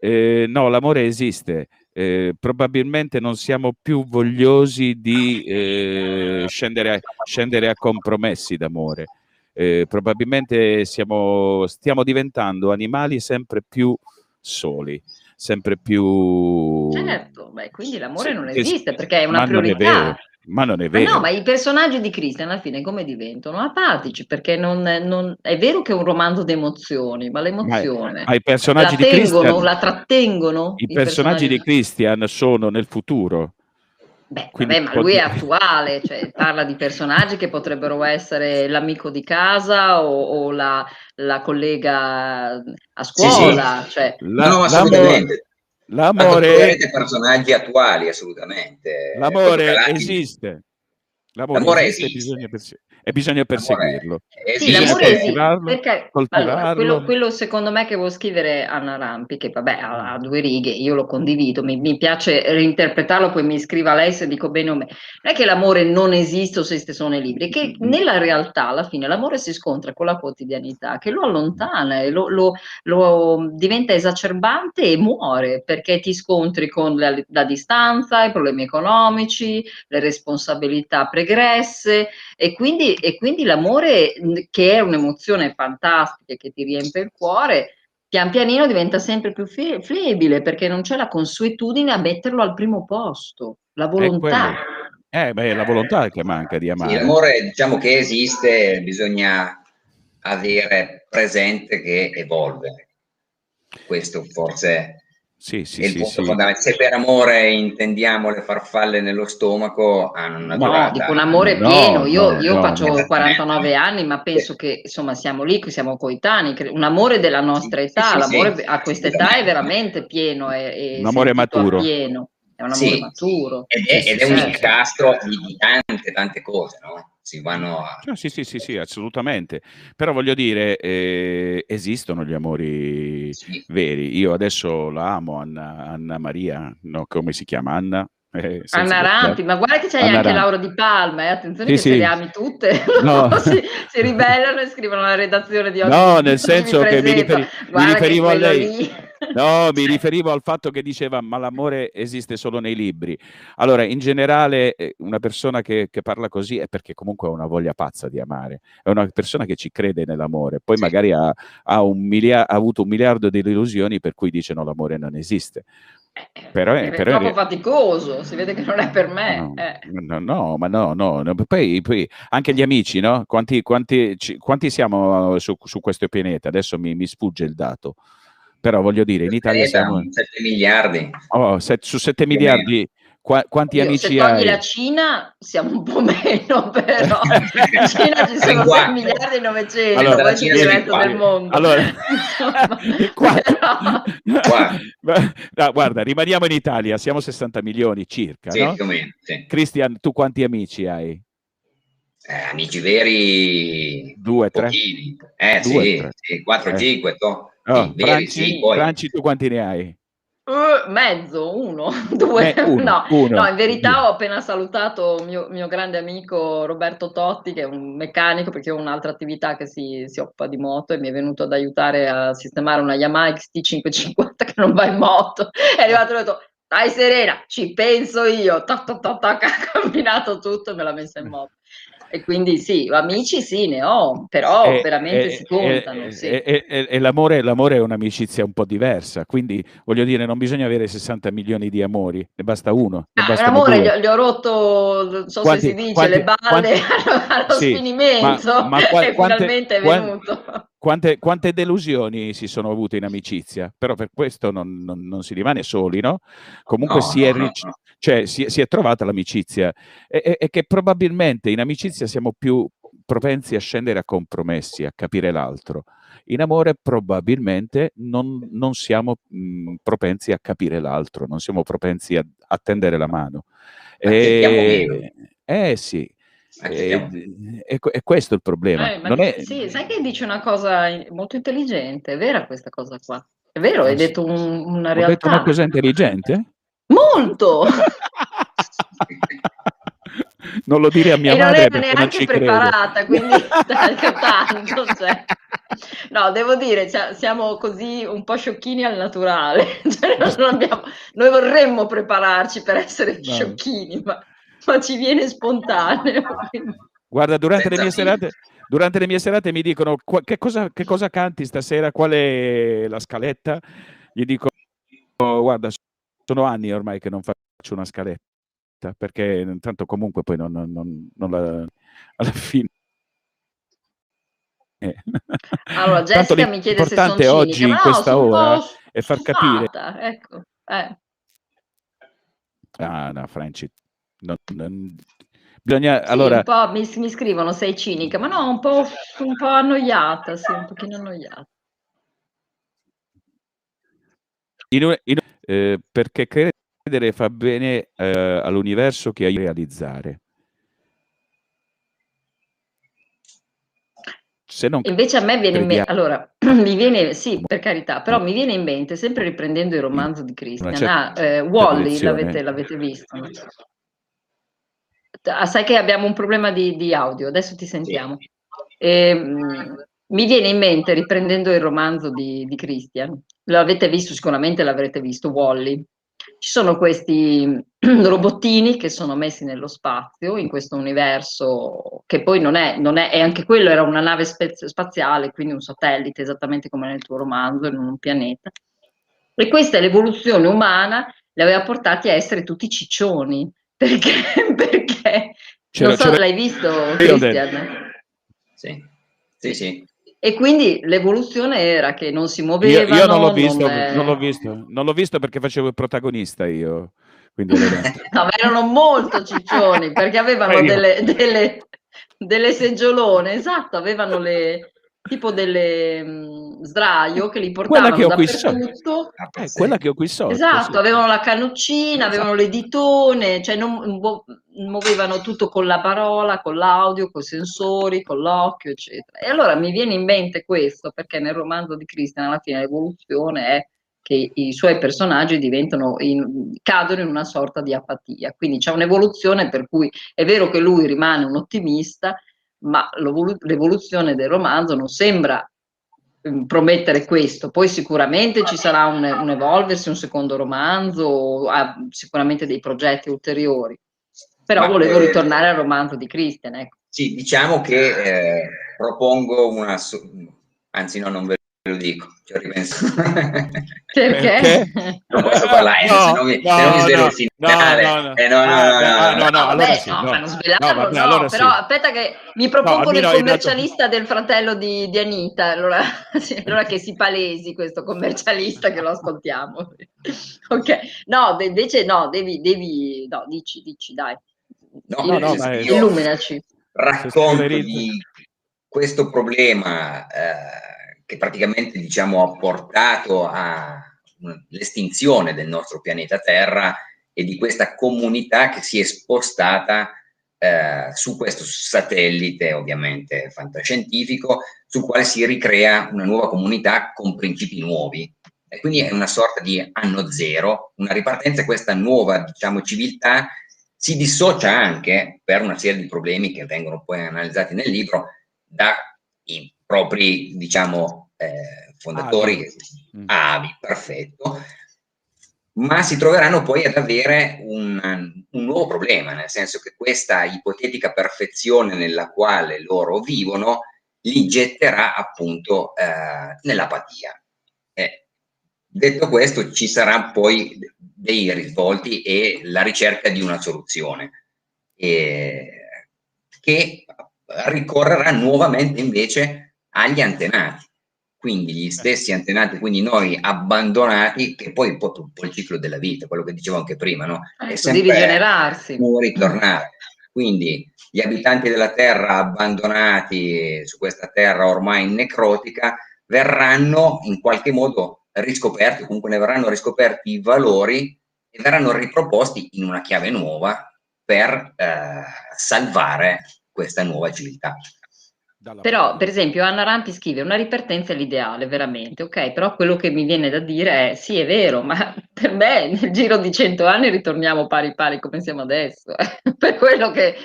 Eh, no, l'amore esiste eh, probabilmente non siamo più vogliosi di eh, scendere, a, scendere, a, compromessi d'amore. Eh, probabilmente siamo, stiamo diventando animali sempre più soli, sempre più... Certo, beh, quindi l'amore non esiste perché è una priorità. Ma non è vero. Ma no, ma i personaggi di Christian alla fine come diventano? Apatici, perché non, non, è vero che è un romanzo di emozioni, ma l'emozione... Ma, i personaggi la di Christian... La trattengono? I, i personaggi, personaggi di Christian sono nel futuro. Beh, vabbè, ma lui è attuale, cioè, parla di personaggi che potrebbero essere l'amico di casa o, o la, la, collega a scuola. Sì, sì. Cioè, la, no, assolutamente. L'amore... personaggi attuali, assolutamente. L'amore esiste. L'amore, l'amore esiste, esiste. Bisogna e bisogna perseguirlo. Sì, l'amore esiste, perché allora, quello, quello, secondo me che vuol scrivere Anna Rampi, che vabbè ha, ha due righe, io lo condivido, mi, mi, piace reinterpretarlo, poi mi scriva lei se dico bene o me. Non è che l'amore non esiste o esiste solo nei libri, è che mm-hmm. nella realtà alla fine l'amore si scontra con la quotidianità, che lo allontana, e lo, lo, lo diventa esacerbante e muore, perché ti scontri con la, la distanza, i problemi economici, le responsabilità pregresse e quindi e quindi l'amore, che è un'emozione fantastica che ti riempie il cuore, pian pianino diventa sempre più flebile perché non c'è la consuetudine a metterlo al primo posto, la volontà. Eh, beh, la volontà che manca di amare. Sì, l'amore, diciamo che esiste, bisogna avere presente che evolve. Questo forse sì, sì, sì, punto sì. fondamentale. Se per amore intendiamo le farfalle nello stomaco, hanno una No, durata. dico un amore No, pieno. Io, no, io no, faccio no. 49 anni, ma penso che insomma siamo lì, che siamo coetanei. Un amore della nostra Sì, età, l'amore sì, a questa età è veramente pieno. È, è Un amore maturo. appieno. È un amore Sì, maturo. Ed è, ed è un incastro di, tante, tante cose, no? Si vanno a... Cioè, sì, sì, sì, sì, assolutamente. Però voglio dire, eh, esistono gli amori Sì. veri. Io adesso la amo, Anna, Anna Maria, no, come si chiama? Anna? Eh, Anna. Rampi, ma guarda che c'hai Anna anche Rampi. Laura Di Palma, eh? attenzione Sì, che se sì. le ami tutte No. si, si ribellano e scrivono la redazione di oggi. No, nel senso che mi, riferi- mi Guarda che riferivo a lei. lì- No, mi riferivo al fatto che diceva ma l'amore esiste solo nei libri. Allora, in generale, eh, una persona che, che parla così è perché comunque ha una voglia pazza di amare, è una persona che ci crede nell'amore, poi Sì. magari ha, ha un milia- ha avuto un miliardo di illusioni per cui dice no, l'amore non esiste. Però è- però è- troppo faticoso, si vede che non è per me. No, eh. no, no, ma no, no, no. Poi, poi anche gli amici, no? Quanti, quanti, ci- quanti siamo su, su questo pianeta? Adesso mi, mi sfugge il dato, però voglio dire, in Italia siamo un 7 miliardi. oh, se- su 7 Più miliardi, qua- quanti Io, amici se togli hai? la Cina siamo un po' meno, però in Cina ci sono Qua- 6 miliardi e 900, Allora, poi sei resto del mondo. Allora, però-. No, guarda, rimaniamo in Italia, siamo 60 milioni circa, Sì, no? meno. Cristian, tu quanti amici hai? Eh, amici veri, Due, tre? pochini. Eh Due, sì, tre. sì 4, Eh. 5, to. Oh, veri, Franci, sì, poi. Franci, tu quanti ne hai? Uh, mezzo, uno, due, Eh, uno, no, uno, no, in verità ho appena salutato mio, mio grande amico Roberto Totti, che è un meccanico, perché ho un'altra attività che si, si occupa di moto e mi è venuto ad aiutare a sistemare una Yamaha XT550 che non va in moto. È arrivato e ho detto, stai serena, ci penso io, tac, tac, tac, tac, ha combinato tutto e me l'ha messa in moto. E quindi sì, amici sì, ne ho, però E- veramente e- si contano. e- sì. e- l'amore, l'amore è un'amicizia un po' diversa, quindi voglio dire, non bisogna avere 60 milioni di amori, ne basta uno, ne Ah, bastano amore, due. gli, gli ho rotto, non so Quanti- se si dice, quanti- le balle quanti- allo, Sì, sfinimento ma- ma qua- quante- finalmente è venuto. Quante, quante delusioni si sono avute in amicizia, però per questo non, non- non si rimane soli, no? Comunque No, si, è, no, no. Cioè, si, è- si è trovata l'amicizia e, e- e che probabilmente in amicizia siamo più propensi a scendere a compromessi, a capire l'altro. In amore probabilmente non, non siamo mh, propensi a capire l'altro, non siamo propensi a, a tendere la mano. E, eh sì, e, e- e questo è il problema. Eh, Non è- Sì, sai che dici una cosa molto intelligente, è vera questa cosa qua. È vero, hai detto un- una Ho realtà. detto una cosa intelligente? Molto! non lo dire a mia e non madre ero non neanche ci crede. preparata, quindi tanto, cioè. No, devo dire, cioè, siamo così un po' sciocchini al naturale. Cioè, non abbiamo- noi vorremmo prepararci per essere No. sciocchini, ma, ma ci viene spontaneo. quindi- Guarda, durante le, mie serate, durante le mie serate mi dicono "Qua- che, cosa, che cosa canti stasera, qual è la scaletta? Gli dico, "Oh, guarda, sono anni ormai che non faccio una scaletta, perché tanto comunque poi non, non- non- la, alla fine... Eh. Allora, Jessica mi chiede se sono cinica, oggi, ma in no, questa ora, è far capire... Ecco, eh. Ah, no, Franci, bisogna... Sì, allora, mi, mi scrivono sei cinica, ma no, un po', un po' annoiata, sì, un pochino annoiata. In un- in- eh, perché credere fa bene eh, all'universo che aiuta a realizzare. Se non Invece a me viene in mente, allora, mi viene, sì, per carità, però mi viene in mente, sempre riprendendo il romanzo di Christian, certa ah, eh, direzione. l'avete, l'avete visto? Ah, sai che abbiamo un problema di, di audio, adesso ti sentiamo. Ehm, mi viene in mente, riprendendo il romanzo di, di Christian, l'avete visto, sicuramente l'avrete visto, Wall-E. Ci sono questi robottini che sono messi nello spazio, in questo universo che poi non è, non è e anche quello era una nave spaziale, quindi un satellite, esattamente come nel tuo romanzo, in un pianeta. E questa è l'evoluzione umana, li aveva portati a essere tutti ciccioni, perché, perché c'era, non so se l'hai visto, Christian. Sì, sì, sì. E quindi l'evoluzione era che non si muovevano. Io, io non l'ho visto, non, è... non, l'ho visto, non l'ho visto perché facevo il protagonista io. Quindi no, erano molto ciccioni perché avevano delle, delle, delle seggiolone, esatto, avevano le, tipo delle mh, sdraio che li portavano quella che ho qui sotto. Eh, quella che ho qui sotto. Esatto, sì. avevano la cannoncina, avevano le ditone, cioè non, muovevano tutto con la parola, con l'audio, con i sensori, con l'occhio, eccetera. E allora mi viene in mente questo, perché nel romanzo di Christian alla fine l'evoluzione è che i suoi personaggi diventano in, cadono in una sorta di apatia. Quindi c'è un'evoluzione per cui è vero che lui rimane un ottimista, ma l'evoluzione del romanzo non sembra mm, promettere questo. Poi sicuramente ci sarà un, un evolversi, un secondo romanzo, ha sicuramente dei progetti ulteriori. Però ma volevo eh, ritornare al romanzo di Christian. Ecco. Sì, diciamo che eh, propongo una... Anzi, no, non ve lo dico, ci ho ripensato. Perché? Non posso parlare, no, se non mi, no, se non mi svelo il finale. No, no, eh, no, no, no, no, no, no, allora sì, no, no. svelarlo, no, vabbè, allora però sì. aspetta che mi propongono il commercialista dato... del fratello di, di Anita, allora, sì, allora, che si palesi questo commercialista che lo ascoltiamo. ok, no, invece no, devi, devi, no, dici, dici, dai. No, no, no, illuminaci. Racconto di questo problema eh, che praticamente diciamo ha portato all'estinzione del nostro pianeta Terra e di questa comunità che si è spostata eh, su questo satellite, ovviamente fantascientifico, sul quale si ricrea una nuova comunità con principi nuovi. E quindi è una sorta di anno zero, una ripartenza, questa nuova diciamo, civiltà si dissocia anche, per una serie di problemi che vengono poi analizzati nel libro, dai propri, diciamo, eh, fondatori, avi. avi, perfetto, ma si troveranno poi ad avere un, un, nuovo problema, nel senso che questa ipotetica perfezione nella quale loro vivono li getterà appunto eh, nell'apatia. Eh, detto questo, ci sarà poi dei risvolti e la ricerca di una soluzione eh, che ricorrerà nuovamente invece agli antenati quindi gli stessi antenati, quindi noi abbandonati, che poi è un po' il ciclo della vita, quello che dicevo anche prima, no? È sempre di rigenerarsi. ritornare. Quindi gli abitanti della terra abbandonati su questa terra ormai necrotica verranno in qualche modo riscoperti, comunque ne verranno riscoperti i valori e verranno riproposti in una chiave nuova per eh, salvare questa nuova civiltà. Però, per esempio, Anna Rampi scrive una ripartenza è l'ideale, veramente, ok? Però quello che mi viene da dire è sì, è vero, ma per me nel giro di cento anni ritorniamo pari pari come siamo adesso. per quello che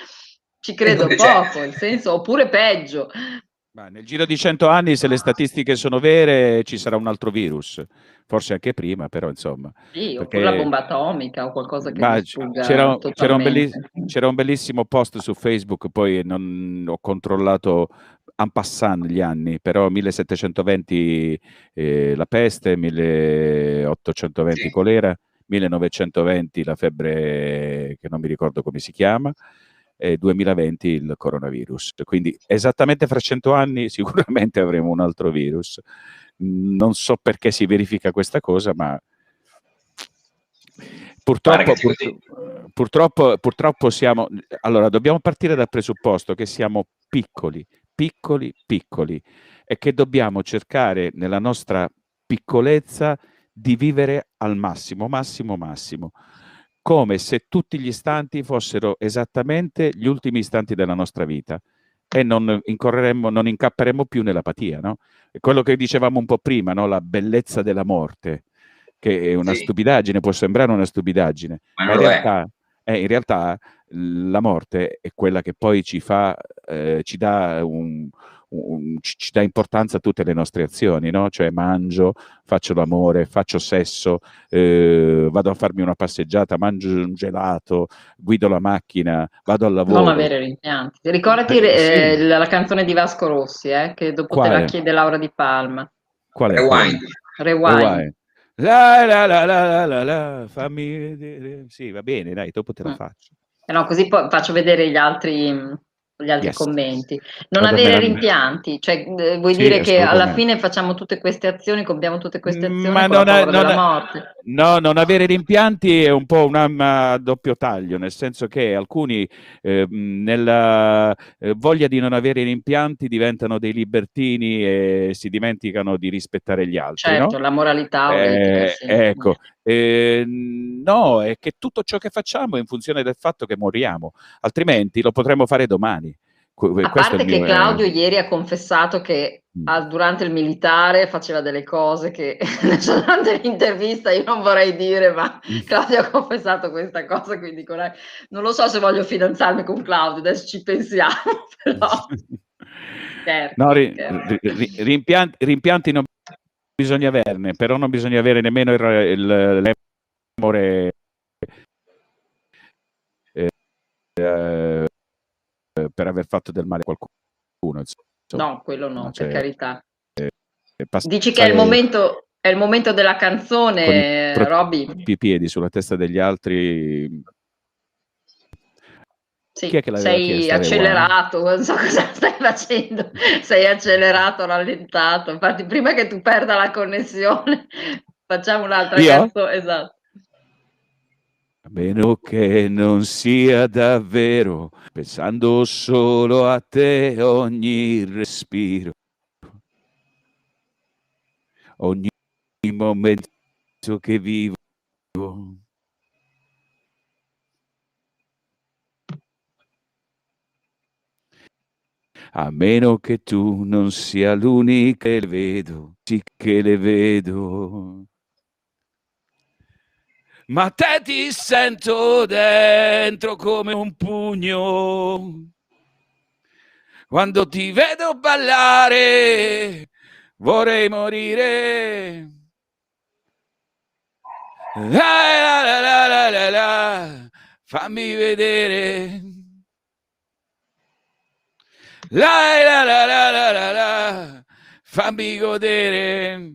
ci credo poco, nel senso, oppure peggio. Ma nel giro di cento anni, se le statistiche sono vere, ci sarà un altro virus, forse anche prima, però insomma. Sì, perché... oppure la bomba atomica o qualcosa che Ma c'era, c'era, un c'era, un bellissimo post su Facebook, poi non ho controllato en passant gli anni, però 1720 eh, la peste, 1820 sì. colera, 1920 la febbre che non mi ricordo come si chiama, e 2020 il coronavirus. Quindi esattamente fra cento anni sicuramente avremo un altro virus. Non so perché si verifica questa cosa, ma purtroppo, pur, purtroppo, purtroppo siamo... Allora, dobbiamo partire dal presupposto che siamo piccoli, piccoli, piccoli e che dobbiamo cercare nella nostra piccolezza di vivere al massimo, massimo, massimo come se tutti gli istanti fossero esattamente gli ultimi istanti della nostra vita e non incorreremmo, non incapperemmo più nell'apatia, no? È quello che dicevamo un po' prima, no? La bellezza della morte, che è una sì. stupidaggine, può sembrare una stupidaggine, ma, ma in, realtà, eh, in, realtà, la morte è quella che poi ci fa, eh, ci dà un, un, ci, dà importanza a tutte le nostre azioni, no? Cioè mangio, faccio l'amore, faccio sesso, eh, vado a farmi una passeggiata, mangio un gelato, guido la macchina, vado al lavoro. Non avere rimpianti. Ricordati eh, sì. la canzone di Vasco Rossi, eh, che dopo Quale? te la chiede Laura Di Palma. Qual è? Rewind. Rewind. Rewind. La, la, la, la, la, la, fammi vedere. Sì, va bene, dai, dopo te la mm. faccio. Eh no, così poi faccio vedere gli altri gli altri yes. commenti. Non Vado avere rimpianti, cioè eh, vuoi sì, dire che alla fine facciamo tutte queste azioni, compiamo tutte queste azioni Ma non, ha, non ha, No, non avere rimpianti è un po' un'arma a doppio taglio, nel senso che alcuni eh, nella eh, voglia di non avere rimpianti diventano dei libertini e si dimenticano di rispettare gli altri. Certo, no? la moralità. Eh, sì. Ecco, eh, no, è che tutto ciò che facciamo è in funzione del fatto che moriamo, altrimenti lo potremmo fare domani. A parte che Claudio ieri ha confessato che mm. durante il militare faceva delle cose che durante l'intervista io non vorrei dire, ma mm. Claudio ha confessato questa cosa, quindi non lo so se voglio fidanzarmi con Claudio, adesso ci pensiamo, però... Certo, no, ri, ri, rimpianti, rimpianti, non bisogna averne, però non bisogna avere nemmeno il, l'amore eh, eh, per aver fatto del male a qualcuno. Insomma. No, quello no, cioè, per carità. Eh, Dici che è il, momento, è il momento della canzone, Robby. I piedi sulla testa degli altri. Sì, sei accelerato, uomo? non so cosa stai facendo, sei accelerato, rallentato. Infatti, prima che tu perda la connessione, facciamo un'altra canzone. Esatto. A meno che non sia davvero, pensando solo a te ogni respiro, ogni momento che vivo. A meno che tu non sia l'unica che le vedo, sì che le vedo ma te ti sento dentro come un pugno. Quando ti vedo ballare vorrei morire. La, la, la, fammi vedere. La, la, la, la, la, la, la, fammi godere.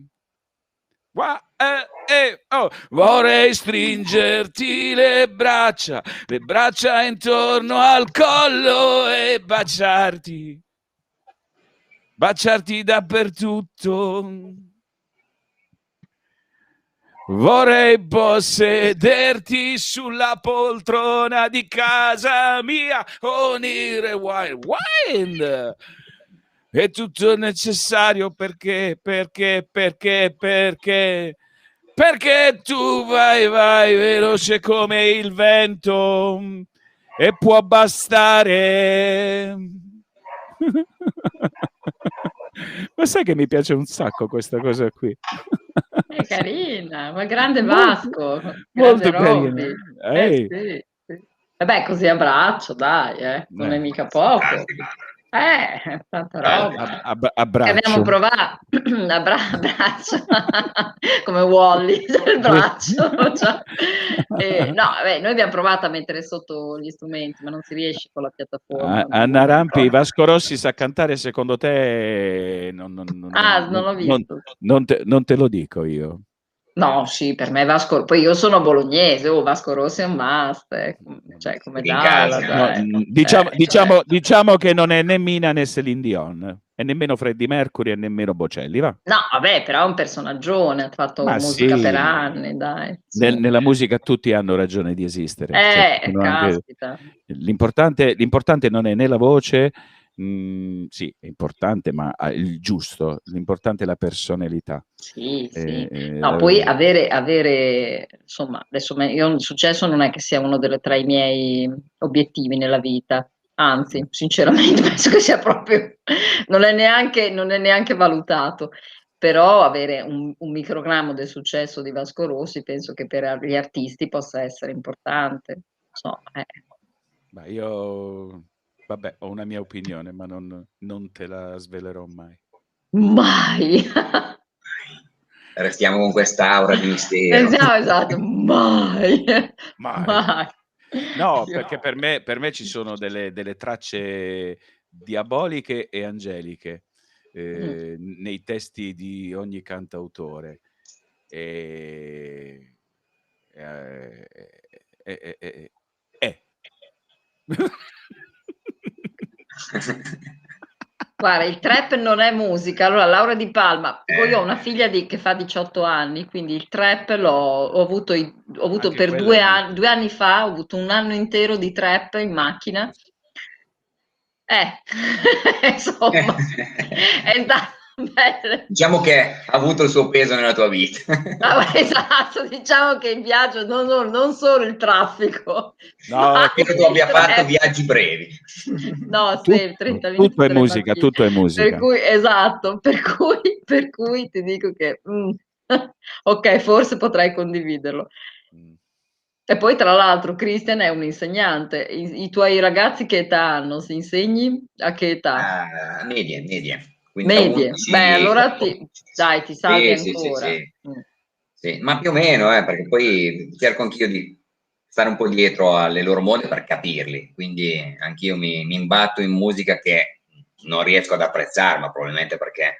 Wow eh, eh, oh. Vorrei stringerti le braccia, le braccia intorno al collo e baciarti, baciarti dappertutto. Vorrei possederti sulla poltrona di casa mia con il rewind. Wind è tutto necessario perché, perché, perché, perché perché tu vai, vai veloce come il vento e può bastare. ma sai che mi piace un sacco questa cosa qui? È carina, ma grande Vasco. Molto, molto carina. Eh, sì, sì. Vabbè, così a braccio, dai, eh. non eh. è mica poco. Eh, tanta roba. A, a, abbraccio. abbiamo provato Abbra- abbraccio come Wally del braccio. Cioè. E, no, vabbè, noi abbiamo provato a mettere sotto gli strumenti, ma non si riesce con la piattaforma. Anna Rampi, Vasco Rossi sa cantare, secondo te? Non, non, non, ah, non l'ho visto. Non te, non te lo dico io. No, sì, per me Vasco, poi io sono bolognese, oh, Vasco Rossi è un must, eh, cioè come Dalla, no, diciamo, eh, diciamo, cioè... diciamo, che non è né Mina né Celine Dion, e nemmeno Freddie Mercury e nemmeno Bocelli, va? No, vabbè, però è un personaggione, ha fatto Ma musica sì. per anni, dai. Sì. Nel, nella musica tutti hanno ragione di esistere. Eh, cioè, anche... l'importante, l'importante non è né la voce Mhmm, sì, è importante, ma il giusto, l'importante è la personalità. Sì, sì. Eh, no, poi avere, avere, insomma, adesso io il successo non è che sia uno delle, tra i miei obiettivi nella vita, anzi, sinceramente penso che sia proprio, non è neanche, non è neanche valutato, però avere un, un microgrammo del successo di Vasco Rossi penso che per gli artisti possa essere importante. So, eh. Io Vabbè, ho una mia opinione, ma non, non te la svelerò mai. Mai! Restiamo con quest'aura di mistero. Esatto, esatto, mai! Mai. Mai! No, perché per me, per me ci sono delle, delle tracce diaboliche e angeliche eh, nei testi di ogni cantautore. E, eh, eh, eh, eh, eh. Guarda, il trap non è musica. Allora, Laura Di Palma, Eh. ho una figlia di- che fa 18 anni, quindi il trap l'ho ho avuto, ho avuto per due musica. due anni fa, ho avuto un anno intero di trap in macchina. Eh, insomma, è stato diciamo che ha avuto il suo peso nella tua vita. Ah, esatto, diciamo che il viaggio non, non- non solo il traffico, No, che tu abbia fatto viaggi brevi. No, tutto, sì, 30 minuti tutto è musica, mattine. tutto è musica. Per cui, esatto, per cui, per cui ti dico che mm, ok, forse potrai condividerlo. Mm. E poi, tra l'altro, Christian è un insegnante. I, i tuoi ragazzi che età hanno? Si insegni? A che età? Ah, medie, medie. Quinta, Medie. undici, Beh, allora quattordici. ti, dai, ti salvi Sì, sì, sì, ancora. sì. Mm. Sì, ma più o meno, eh, perché poi cerco anch'io di stare un po' dietro alle loro mode per capirli, quindi anch'io mi, mi imbatto in musica che non riesco ad apprezzare, ma probabilmente perché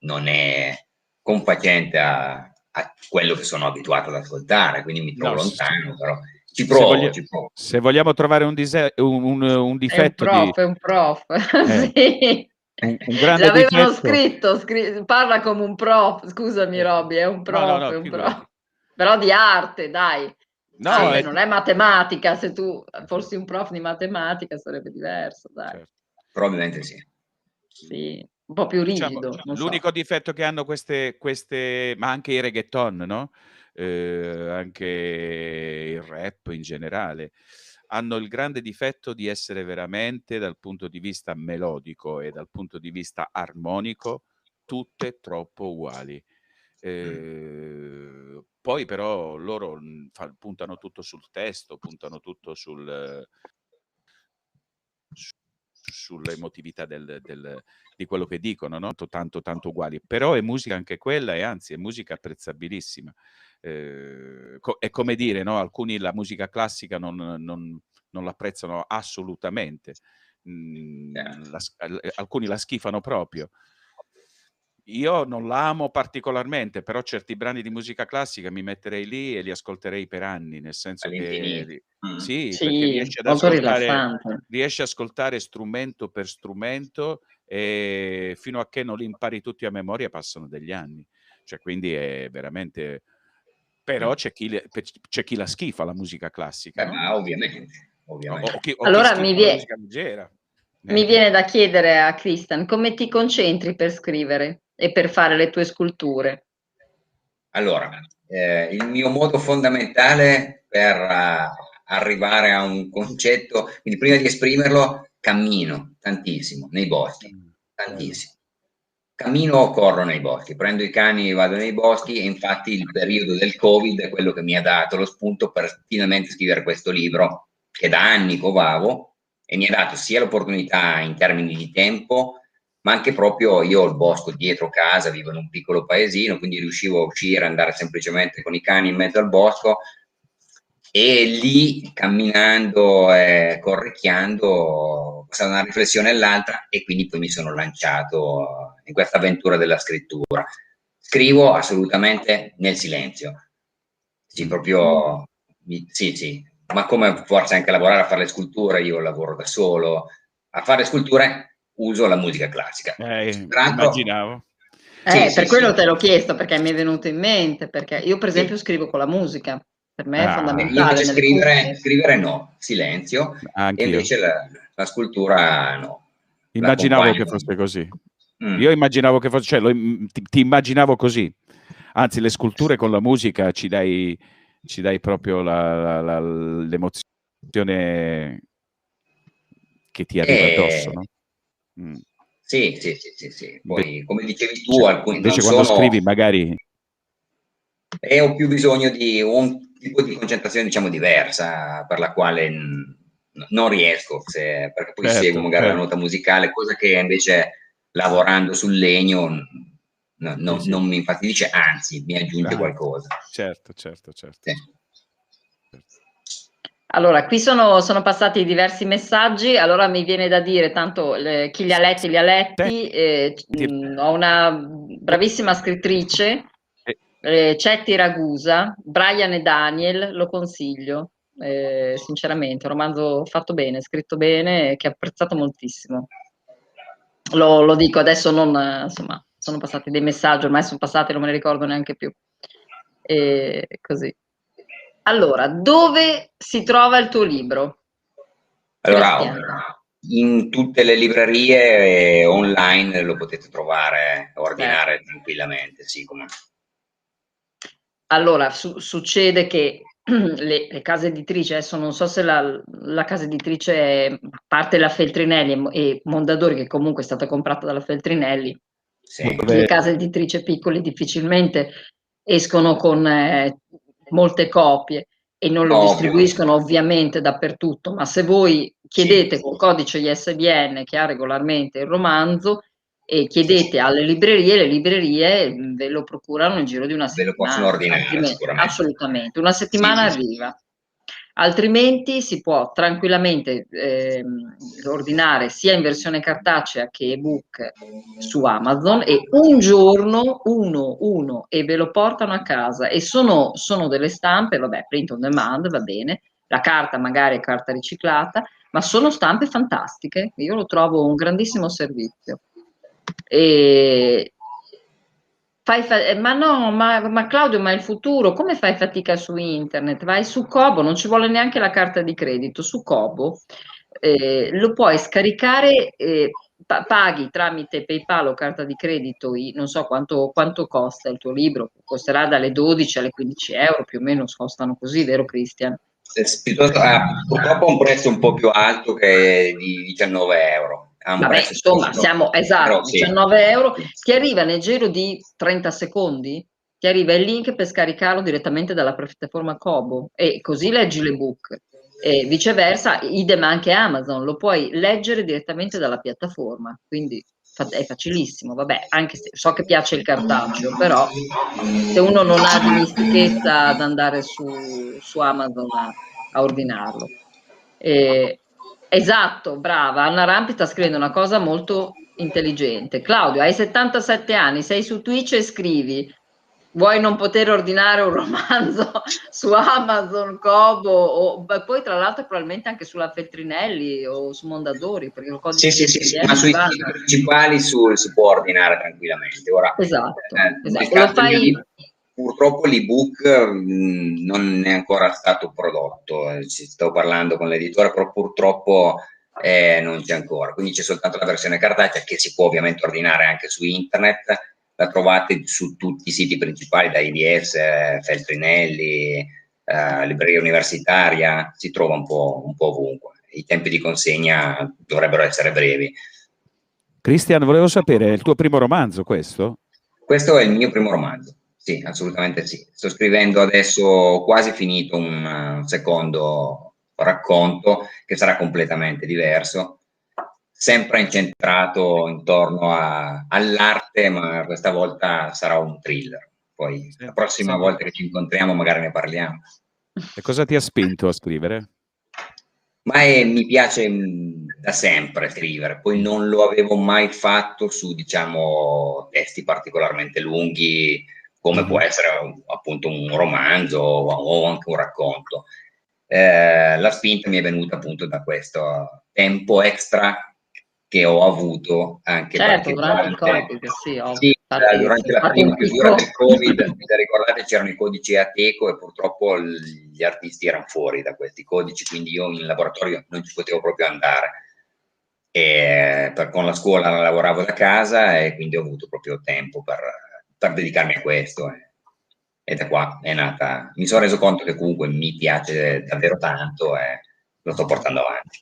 non è confacente a, a quello che sono abituato ad ascoltare, quindi mi trovo No, lontano, però ci se provo, voglia- ci provo. Se vogliamo trovare un, dise- un- un- un È un difetto di prof, è un prof. Sì. Un, un grande L'avevano difetto scritto, scri- parla come un prof, scusami Eh, Robby, è un no, prof, no, no, è un prof. Però di arte, dai. No, Sì, è- non è matematica, se tu fossi un prof di matematica sarebbe diverso, dai. certo. Probabilmente sì. Sì, un po' più Diciamo, rigido, so. l'unico difetto che hanno queste, queste, ma anche i reggaeton, no? Eh, anche il rap in generale, hanno il grande difetto di essere veramente dal punto di vista melodico e dal punto di vista armonico tutte troppo uguali. Eh, poi però loro mh, fa- puntano tutto sul testo, puntano tutto sul, su- sull'emotività del, del- di quello che dicono, no? Tanto, tanto, tanto uguali. Però è musica anche quella e anzi è musica apprezzabilissima. Eh, co- è come dire, no? Alcuni la musica classica non, non- non l'apprezzano assolutamente. Mm, Certo. la alcuni la schifano proprio. Io non la amo particolarmente, però certi brani di musica classica mi metterei lì e li ascolterei per anni, nel senso che Mm. sì, Sì, riesci ascoltare, riesci ad ascoltare strumento per strumento e fino a che non li impari tutti a memoria passano degli anni. Cioè, quindi è veramente... Però c'è chi, le- c'è chi la schifa la musica classica, Eh, no? ma ovviamente, O, ovviamente. o chi, o chi Allora schifa mi la vie- musica leggera. Mi Eh. viene da chiedere a Christian come ti concentri per scrivere e per fare le tue sculture. Allora, eh, il mio modo fondamentale per eh, arrivare a un concetto, quindi prima di esprimerlo, cammino tantissimo nei boschi, Mm, tantissimo. Cammino o corro nei boschi, prendo i cani e vado nei boschi e infatti il periodo del Covid è quello che mi ha dato lo spunto per finalmente scrivere questo libro che da anni covavo e mi ha dato sia l'opportunità in termini di tempo, ma anche proprio io ho il bosco dietro casa, vivo in un piccolo paesino, quindi riuscivo a uscire, andare semplicemente con i cani in mezzo al bosco e lì camminando e corricchiando passavo da una riflessione all'altra e quindi poi mi sono lanciato in questa avventura della scrittura. Scrivo assolutamente nel silenzio. Sì, proprio sì, sì, ma come forse anche lavorare a fare le sculture, io lavoro da solo, a fare sculture uso la musica classica. Eh, l'altro- immaginavo. Sì, Eh, sì, per quello sì. te l'ho chiesto, perché mi è venuto in mente, perché io per Sì. esempio scrivo con la musica, per me è Ah. Io fondamentale. scrivere, scrivere no, silenzio, e Anch'io. invece la, la scultura no. Immaginavo che fosse così. Mm. Io immaginavo che fosse, cioè, lo ti, ti immaginavo così. Anzi, le sculture con la musica ci dai, ci dai proprio la- la- la- l'emozione che ti arriva Eh, addosso, no? Mm. Sì, sì, sì, sì, sì. Poi, come dicevi tu, Cioè, alcuni invece quando sono- scrivi magari e ho più bisogno di un tipo di concentrazione, diciamo, diversa, per la quale non riesco, se, perché poi Certo, seguo magari certo. la nota musicale, cosa che invece lavorando sul legno no- no- Sì, sì. non mi infastidisce, anzi mi aggiunge Ah. qualcosa. Certo, certo, certo. Sì. Allora, qui sono, sono passati diversi messaggi, allora mi viene da dire, tanto le- chi li ha letti li ha letti, eh, mh, ho una bravissima scrittrice, Eh. Cetti Ragusa, Brian e Daniel, lo consiglio, eh, sinceramente, un romanzo fatto bene, scritto bene, che ho apprezzato moltissimo. Lo, lo dico adesso, non, insomma, sono passati dei messaggi, ormai sono passati, non me ne ricordo neanche più. E così. Allora, dove si trova il tuo libro? Allora, in tutte le librerie eh, online lo potete trovare, ordinare tranquillamente, sì, come- Allora, su- succede che le, le case editrici, adesso non so se la, la casa editrice, è, a parte la Feltrinelli e, e Mondadori, che comunque è stata comprata dalla Feltrinelli, sì. Le case editrici piccole difficilmente escono con eh, molte copie e non lo Ovvio. distribuiscono ovviamente dappertutto, ma se voi chiedete col codice ISBN che ha regolarmente il romanzo e chiedete alle librerie, le librerie mh, ve lo procurano nel giro di una Ve lo settimana. possono ordinare, sicuramente. Assolutamente, una settimana Sì, sì, sì. arriva. Altrimenti si può tranquillamente ehm, ordinare sia in versione cartacea che ebook su Amazon e un giorno uno, uno e ve lo portano a casa e sono, sono delle stampe, vabbè, print on demand, va bene, la carta magari è carta riciclata, ma sono stampe fantastiche, io lo trovo un grandissimo servizio. E Fai fa- eh, ma no, ma, ma Claudio, ma il futuro, come fai fatica su internet? Vai su Kobo, non ci vuole neanche la carta di credito, su Kobo eh, lo puoi scaricare, eh, pa- paghi tramite PayPal o carta di credito, non so quanto, quanto costa il tuo libro, costerà dalle 12 alle 15 euro, più o meno costano così, vero Cristian? Eh, ah, purtroppo ha un prezzo un po' più alto che di 19 euro. Un Vabbè, prezzo insomma, siamo esatto, sì. 19 euro, ti arriva nel giro di 30 secondi, ti arriva il link per scaricarlo direttamente dalla piattaforma Kobo e così leggi l'ebook. E viceversa, idem anche Amazon, lo puoi leggere direttamente dalla piattaforma, quindi è facilissimo, vabbè, anche se so che piace il cartaceo, però se uno non ha dimestichezza ad andare su, su Amazon a, a ordinarlo. Eh, esatto, brava, Anna Rampi sta scrivendo una cosa molto intelligente. Claudio, hai 77 anni, sei su Twitch e scrivi, vuoi non poter ordinare un romanzo su Amazon, Kobo, o beh, poi tra l'altro probabilmente anche sulla Feltrinelli o su Mondadori, perché il codice Sì, sì, sì, ma sui siti principali su- si può ordinare tranquillamente. Ora, Esatto, eh, esatto. Lo fai- libro, purtroppo l'ebook mh, non è ancora stato prodotto, eh, ci sto parlando con l'editore, però purtroppo eh, non c'è ancora, quindi c'è soltanto la versione cartacea che si può ovviamente ordinare anche su internet, la trovate su tutti i siti principali, da IDS, eh, Feltrinelli, eh, libreria universitaria, si trova un po', un po' ovunque. I tempi di consegna dovrebbero essere brevi. Cristian, volevo sapere, è il tuo primo romanzo questo? Questo è il mio primo romanzo, sì, assolutamente sì. Sto scrivendo adesso, ho quasi finito un uh, secondo racconto che sarà completamente diverso, sempre incentrato intorno a- all'arte, ma questa volta sarà un thriller. Poi la prossima sì. volta che ci incontriamo magari ne parliamo. E cosa ti ha spinto a scrivere? Ma eh, mi piace mh, da sempre scrivere, poi non lo avevo mai fatto su, diciamo, testi particolarmente lunghi, come Mhm. può essere un- appunto un romanzo o, anche un racconto. Eh, la spinta mi è venuta appunto da questo tempo extra che ho avuto anche Certo, durante Covid, sì, ovvio. sì, Infatti, eh, durante la prima chiusura del Covid, se ricordate, c'erano i codici Ateco e purtroppo gli artisti erano fuori da questi codici, quindi io in laboratorio non ci potevo proprio andare. E per, con la scuola lavoravo da casa e quindi ho avuto proprio tempo per, per dedicarmi a questo. eh. E da qua è nata. Mi sono reso conto che comunque mi piace davvero tanto e lo sto portando avanti.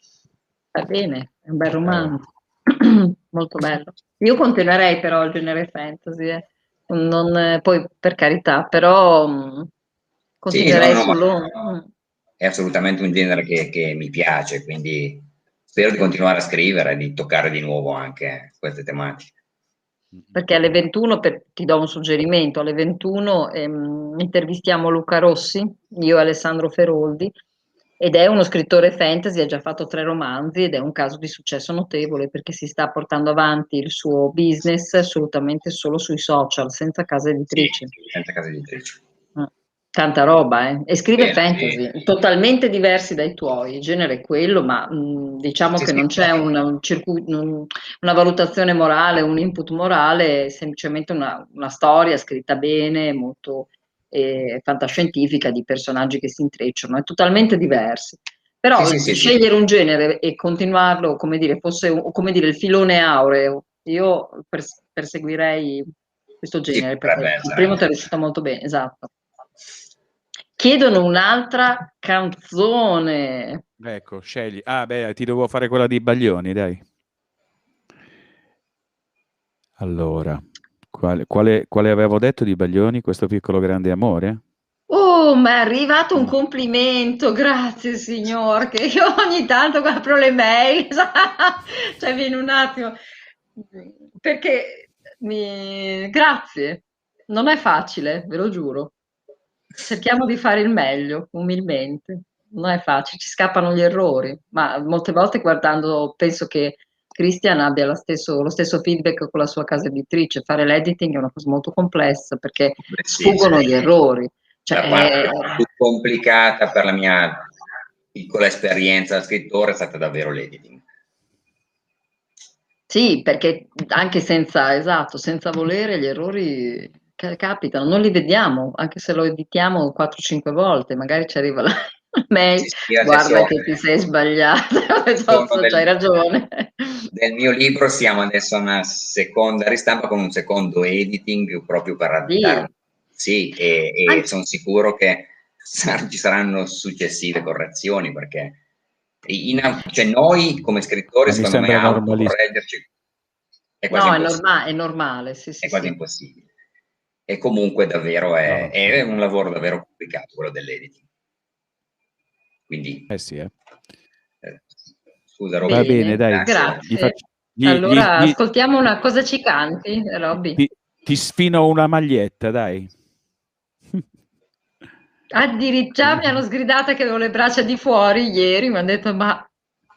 Va bene, è un bel romanzo, molto bello. Io continuerei però il genere fantasy, eh. Non, eh, poi per carità, però mh, continuerei no, no, sullo... mm. È è assolutamente un genere che, che mi piace, quindi spero di continuare a scrivere e di toccare di nuovo anche queste tematiche. Perché alle 21, per, ti do un suggerimento, alle 21 ehm, intervistiamo Luca Rossi, io e Alessandro Feroldi, ed è uno scrittore fantasy, ha già fatto tre romanzi ed è un caso di successo notevole perché si sta portando avanti il suo business assolutamente solo sui social, senza casa editrice. Sì, senza casa editrice. Mm. Tanta roba, eh? E scrive Bene, fantasy, sì. totalmente diversi dai tuoi, il genere è quello, ma mh, diciamo Sì, che non c'è un, un circuito, un- una valutazione morale, un input morale, è semplicemente una, una storia scritta bene, molto eh, fantascientifica di personaggi che si intrecciano, è totalmente diversi. Però Sì, sì, sì, sì. scegliere un genere e continuarlo, come dire, fosse come dire, il filone aureo, io pers- perseguirei questo genere, perché il primo ti è riuscito molto bene, esatto. Chiedono un'altra canzone. Ecco, scegli. Ah, beh, ti devo fare quella di Baglioni, dai. Allora, quale, quale, quale avevo detto di Baglioni? Questo piccolo grande amore? Oh, mi è arrivato Mm. un complimento, grazie signor, che io ogni tanto apro le mail, cioè viene un attimo, perché mi... grazie, non è facile, ve lo giuro. Cerchiamo di fare il meglio, umilmente. Non è facile, ci scappano gli errori, ma molte volte guardando, penso che Christian abbia lo stesso, lo stesso feedback con la sua casa editrice. Fare l'editing è una cosa molto complessa perché sì, sfuggono sì. gli errori. Cioè, La parte eh, più complicata per la mia piccola esperienza da scrittore è stata davvero l'editing. Sì, perché anche senza, esatto, senza volere gli errori capitano, non li vediamo, anche se lo editiamo 4-5 volte, magari ci arriva la mail, guarda che ti sei sbagliato, Sono del- c'hai ragione. Del mio libro siamo adesso a una seconda ristampa con un secondo editing proprio per adattare. Sì, e, e Anche- sono sicuro che sar- ci saranno successive correzioni perché in- cioè noi come scrittori Ma mi secondo me autocorreggerci è quasi, No, è, norma- è normale, sì, sì, è quasi sì. impossibile. E comunque davvero è, No. è un lavoro davvero complicato quello dell'editing. Quindi, Eh sì, eh. eh, scusa Roby. Va Bene, dai. grazie. Gli faccio- gli- Allora, gli- gli- ascoltiamo una cosa ci canti, Robby? ti, ti sfino una maglietta, dai. Addirittura mi hanno sgridata che avevo le braccia di fuori ieri, mi hanno detto ma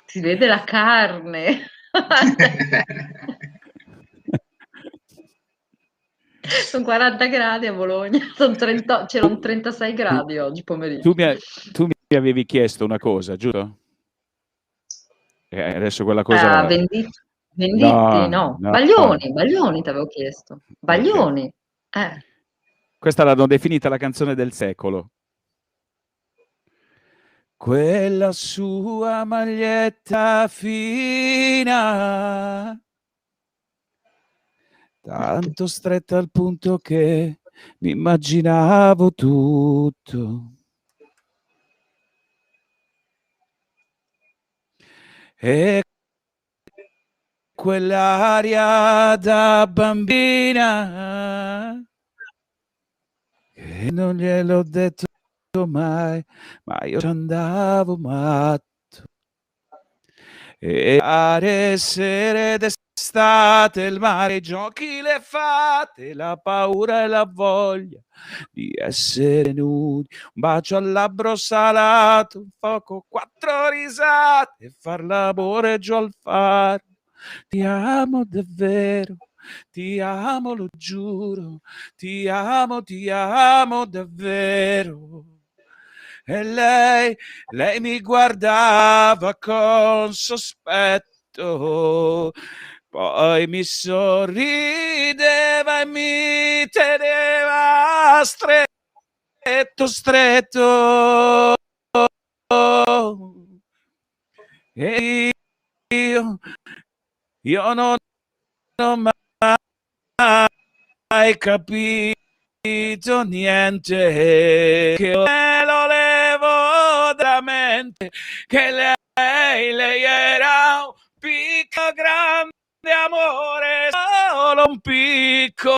si vede la carne. Sono 40 gradi a Bologna, sono 30 c'erano 36 gradi oggi pomeriggio. Tu mi, tu mi avevi chiesto una cosa, giusto? E adesso quella cosa... Ah, Venditti, Venditti, No, no, no. Baglioni, Baglioni ti avevo chiesto. Baglioni, eh. Questa l'hanno definita la canzone del secolo. Quella sua maglietta fina, tanto stretta al punto che mi immaginavo tutto. E quell'aria da bambina che non gliel'ho detto mai, ma io ci andavo matto. E mare, sere d'estate, il mare, giochi, le fate, la paura e la voglia di essere nudi, un bacio al labbro salato, un fuoco, quattro risate, far l'amore giù al faro. Ti amo davvero, ti amo, lo giuro, ti amo, ti amo davvero. E lei, lei mi guardava con sospetto, poi mi sorrideva e mi teneva stretto, stretto. E io, io non ho mai capito niente, che me lo levo dalla mente, che lei, lei era un piccolo grande amore, solo un piccolo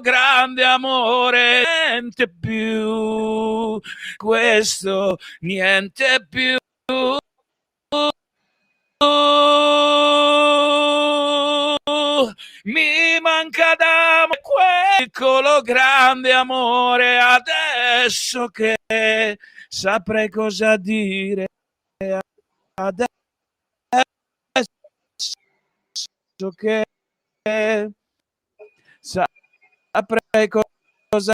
grande amore, niente più, questo niente più. Mi manca da quel piccolo grande amore adesso che saprei cosa dire adesso che saprei cosa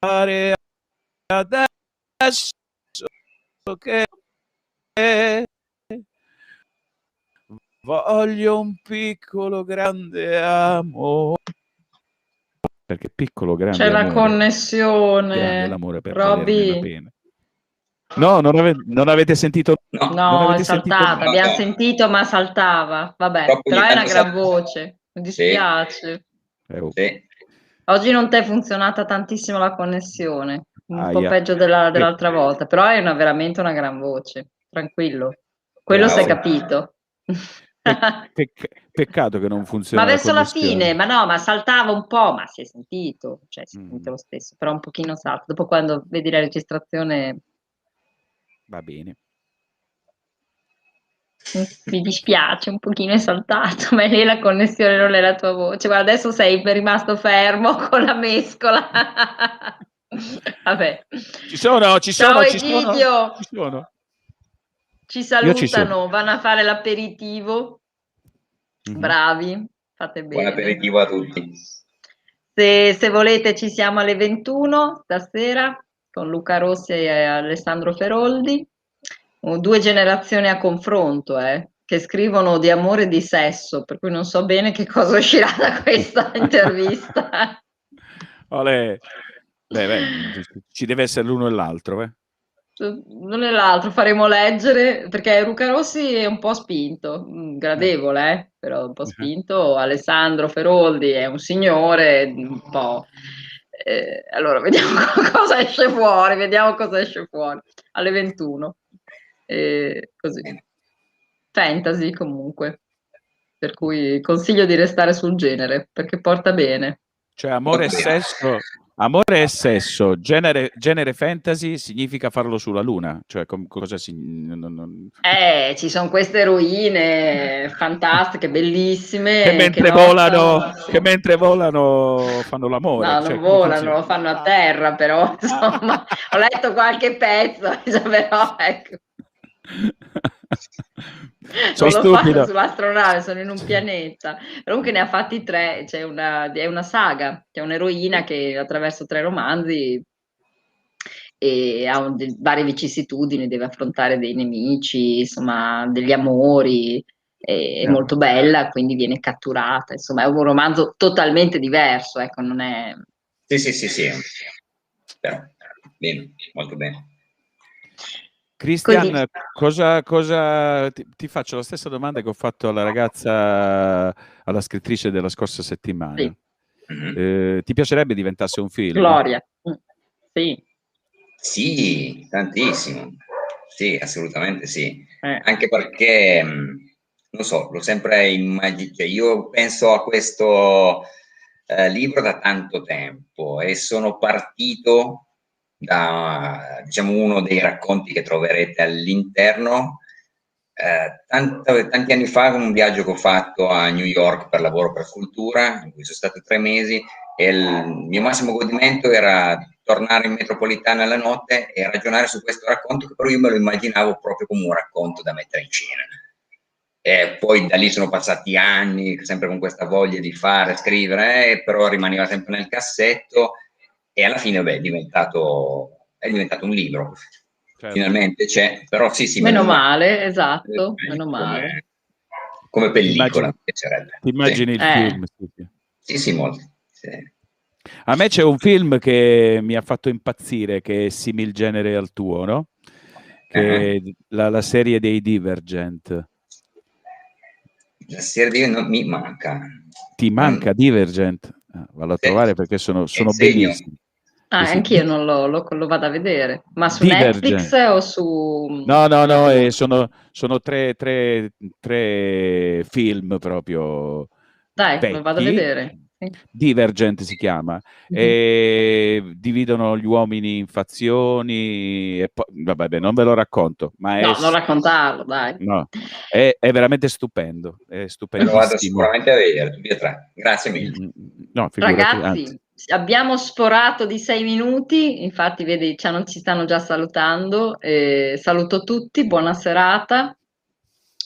fare adesso che voglio un piccolo grande amore perché piccolo grande C'è la amore, connessione. l'amore per Robby. La. No, non, ave- non avete sentito No, No, è avete sentito- saltata, No, abbiamo no. sentito ma saltava. Vabbè, Troppo però è una gran voce. Mi dispiace. Eh, oh. sì. Oggi non ti è funzionata tantissimo la connessione, un po' Aia. peggio della- dell'altra volta, però è una- veramente una gran voce, tranquillo. Quello si è capito. Pec- peccato che non funziona Ma verso la connessione. fine, ma no, ma saltava un po', ma si è sentito, cioè si è Mm. sentito lo stesso, però un pochino salta. Dopo quando vedi la registrazione Va bene. mi dispiace, un pochino è saltato, ma è lì la connessione, non è la tua voce. Guarda, adesso sei rimasto fermo con la mescola. Vabbè. Ci sono, ci Ciao sono, ci sono, Egidio. ci sono. Ci ci salutano, sono. vanno a fare l'aperitivo. Mhm. Bravi, fate Buon bene. aperitivo a tutti. Se, se volete ci siamo alle 21 stasera con Luca Rossi e Alessandro Feroldi, due generazioni a confronto, eh, che scrivono di amore e di sesso, per cui non so bene che cosa uscirà da questa intervista. Olè. Beh, beh, ci deve essere l'uno e l'altro, eh. Non è l'altro, faremo leggere perché Luca Rossi è un po' spinto, mm, gradevole, eh, però un po' Mhm. spinto. Alessandro Feroldi è un signore, un po'. Eh, allora, vediamo cosa esce fuori, vediamo cosa esce fuori alle 21. Eh, così. Fantasy comunque, per cui consiglio di restare sul genere perché porta bene. Cioè, amore e sesso, amore e sesso, genere, genere fantasy significa farlo sulla luna. Cioè, com- cosa si... non- non- Eh, ci sono queste eroine fantastiche, bellissime. Che mentre non volano, sono- che mentre volano fanno l'amore. No, cioè, non volano, lo fanno a terra, però insomma, ho letto qualche pezzo, cioè, però ecco, Sono non stupido. sull'astronave, sono in un pianeta. Comunque ne ha fatti tre, c'è una, è una saga, c'è un'eroina che attraverso tre romanzi e ha un- de- varie vicissitudini, deve affrontare dei nemici, insomma, degli amori, è Certo. molto bella, quindi viene catturata, insomma, è un romanzo totalmente diverso, ecco, non è... Sì, sì, sì, sì. Però, bene, molto bene. Cristian, cosa, cosa- ti, ti faccio la stessa domanda che ho fatto alla ragazza, alla scrittrice della scorsa settimana. Sì. Mhm. Eh, ti piacerebbe diventasse un film? Gloria. Mm, Sì, Sì, tantissimo. Sì, assolutamente sì. eh. Anche perché, mh, non so, l'ho sempre immaginato, io penso a questo eh, libro da tanto tempo e sono partito da, diciamo, uno dei racconti che troverete all'interno. Eh, tanto- tanti anni fa, un viaggio che ho fatto a New York per lavoro per cultura, in cui sono stato tre mesi, e il mio massimo godimento era tornare in metropolitana la notte e ragionare su questo racconto, che però io me lo immaginavo proprio come un racconto da mettere in scena. E poi da lì sono passati anni, sempre con questa voglia di fare, scrivere, eh, però rimaneva sempre nel cassetto e alla fine beh, è, diventato, è diventato un libro. Certo. Finalmente c'è, però sì, sì. Meno male, esatto, eh, meno come- male. Come pellicola, Immagini- mi piacerebbe. Ti immagini il Eh. film? sì, sì. Sì, sì, sì, molto. Sì. A me c'è un film che mi ha fatto impazzire, che è simil genere al tuo, no? Che è la, la serie dei Divergent. La serie di non mi manca. Ti manca Divergent? Ah, vallo a Sì. trovare perché sono, sono bellissimi. Ah, Sì, sì. anch'io non lo, lo, lo vado a vedere, ma su Divergent. Netflix o su... No, no, no, eh, sono, sono tre, tre- tre film proprio Dai, Vecchi, lo vado a vedere. Divergent si chiama, mm-hmm. e dividono gli uomini in fazioni, e poi, vabbè, non ve lo racconto, ma è... No, non raccontarlo, dai. No, è, è veramente stupendo, è stupendo. Lo vado sicuramente a vedere, tutti e tre. Grazie mille. Mm, mm, no, Ragazzi, anzi. Abbiamo sforato di sei minuti, infatti vedi, cioè, ci stanno già salutando, eh, saluto tutti, buona serata,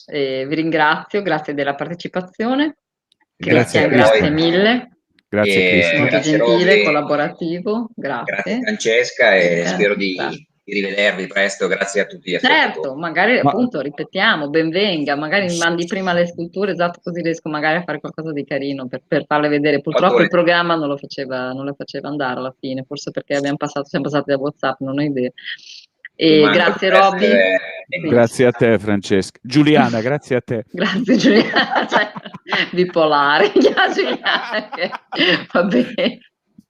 eh, vi ringrazio, grazie della partecipazione. Grazie, grazie mille. Grazie Cristian. Molto grazie gentile, Roby. collaborativo, grazie. Grazie Francesca e eh, spero di, di, rivedervi presto, grazie a tutti. Certo, magari Ma... appunto ripetiamo, benvenga, magari mi mandi prima le sculture, esatto, così riesco magari a fare qualcosa di carino per, per farle vedere. Purtroppo Fattore. il programma non lo, faceva, non lo faceva andare alla fine, forse perché abbiamo passato, siamo passati da Whatsapp, non ho idea. E grazie Robby. Grazie a te Francesca. Giuliana, grazie a te. grazie Giuliana, cioè, bipolare. Giuliana, va bene.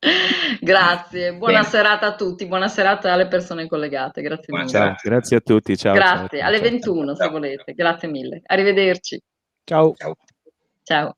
Grazie, buona bene. serata a tutti, buona serata alle persone collegate. Grazie mille. Ciao, grazie a tutti. Ciao, grazie, ciao, alle ciao, 21 ciao. se volete. Grazie mille. Arrivederci. Ciao. Ciao.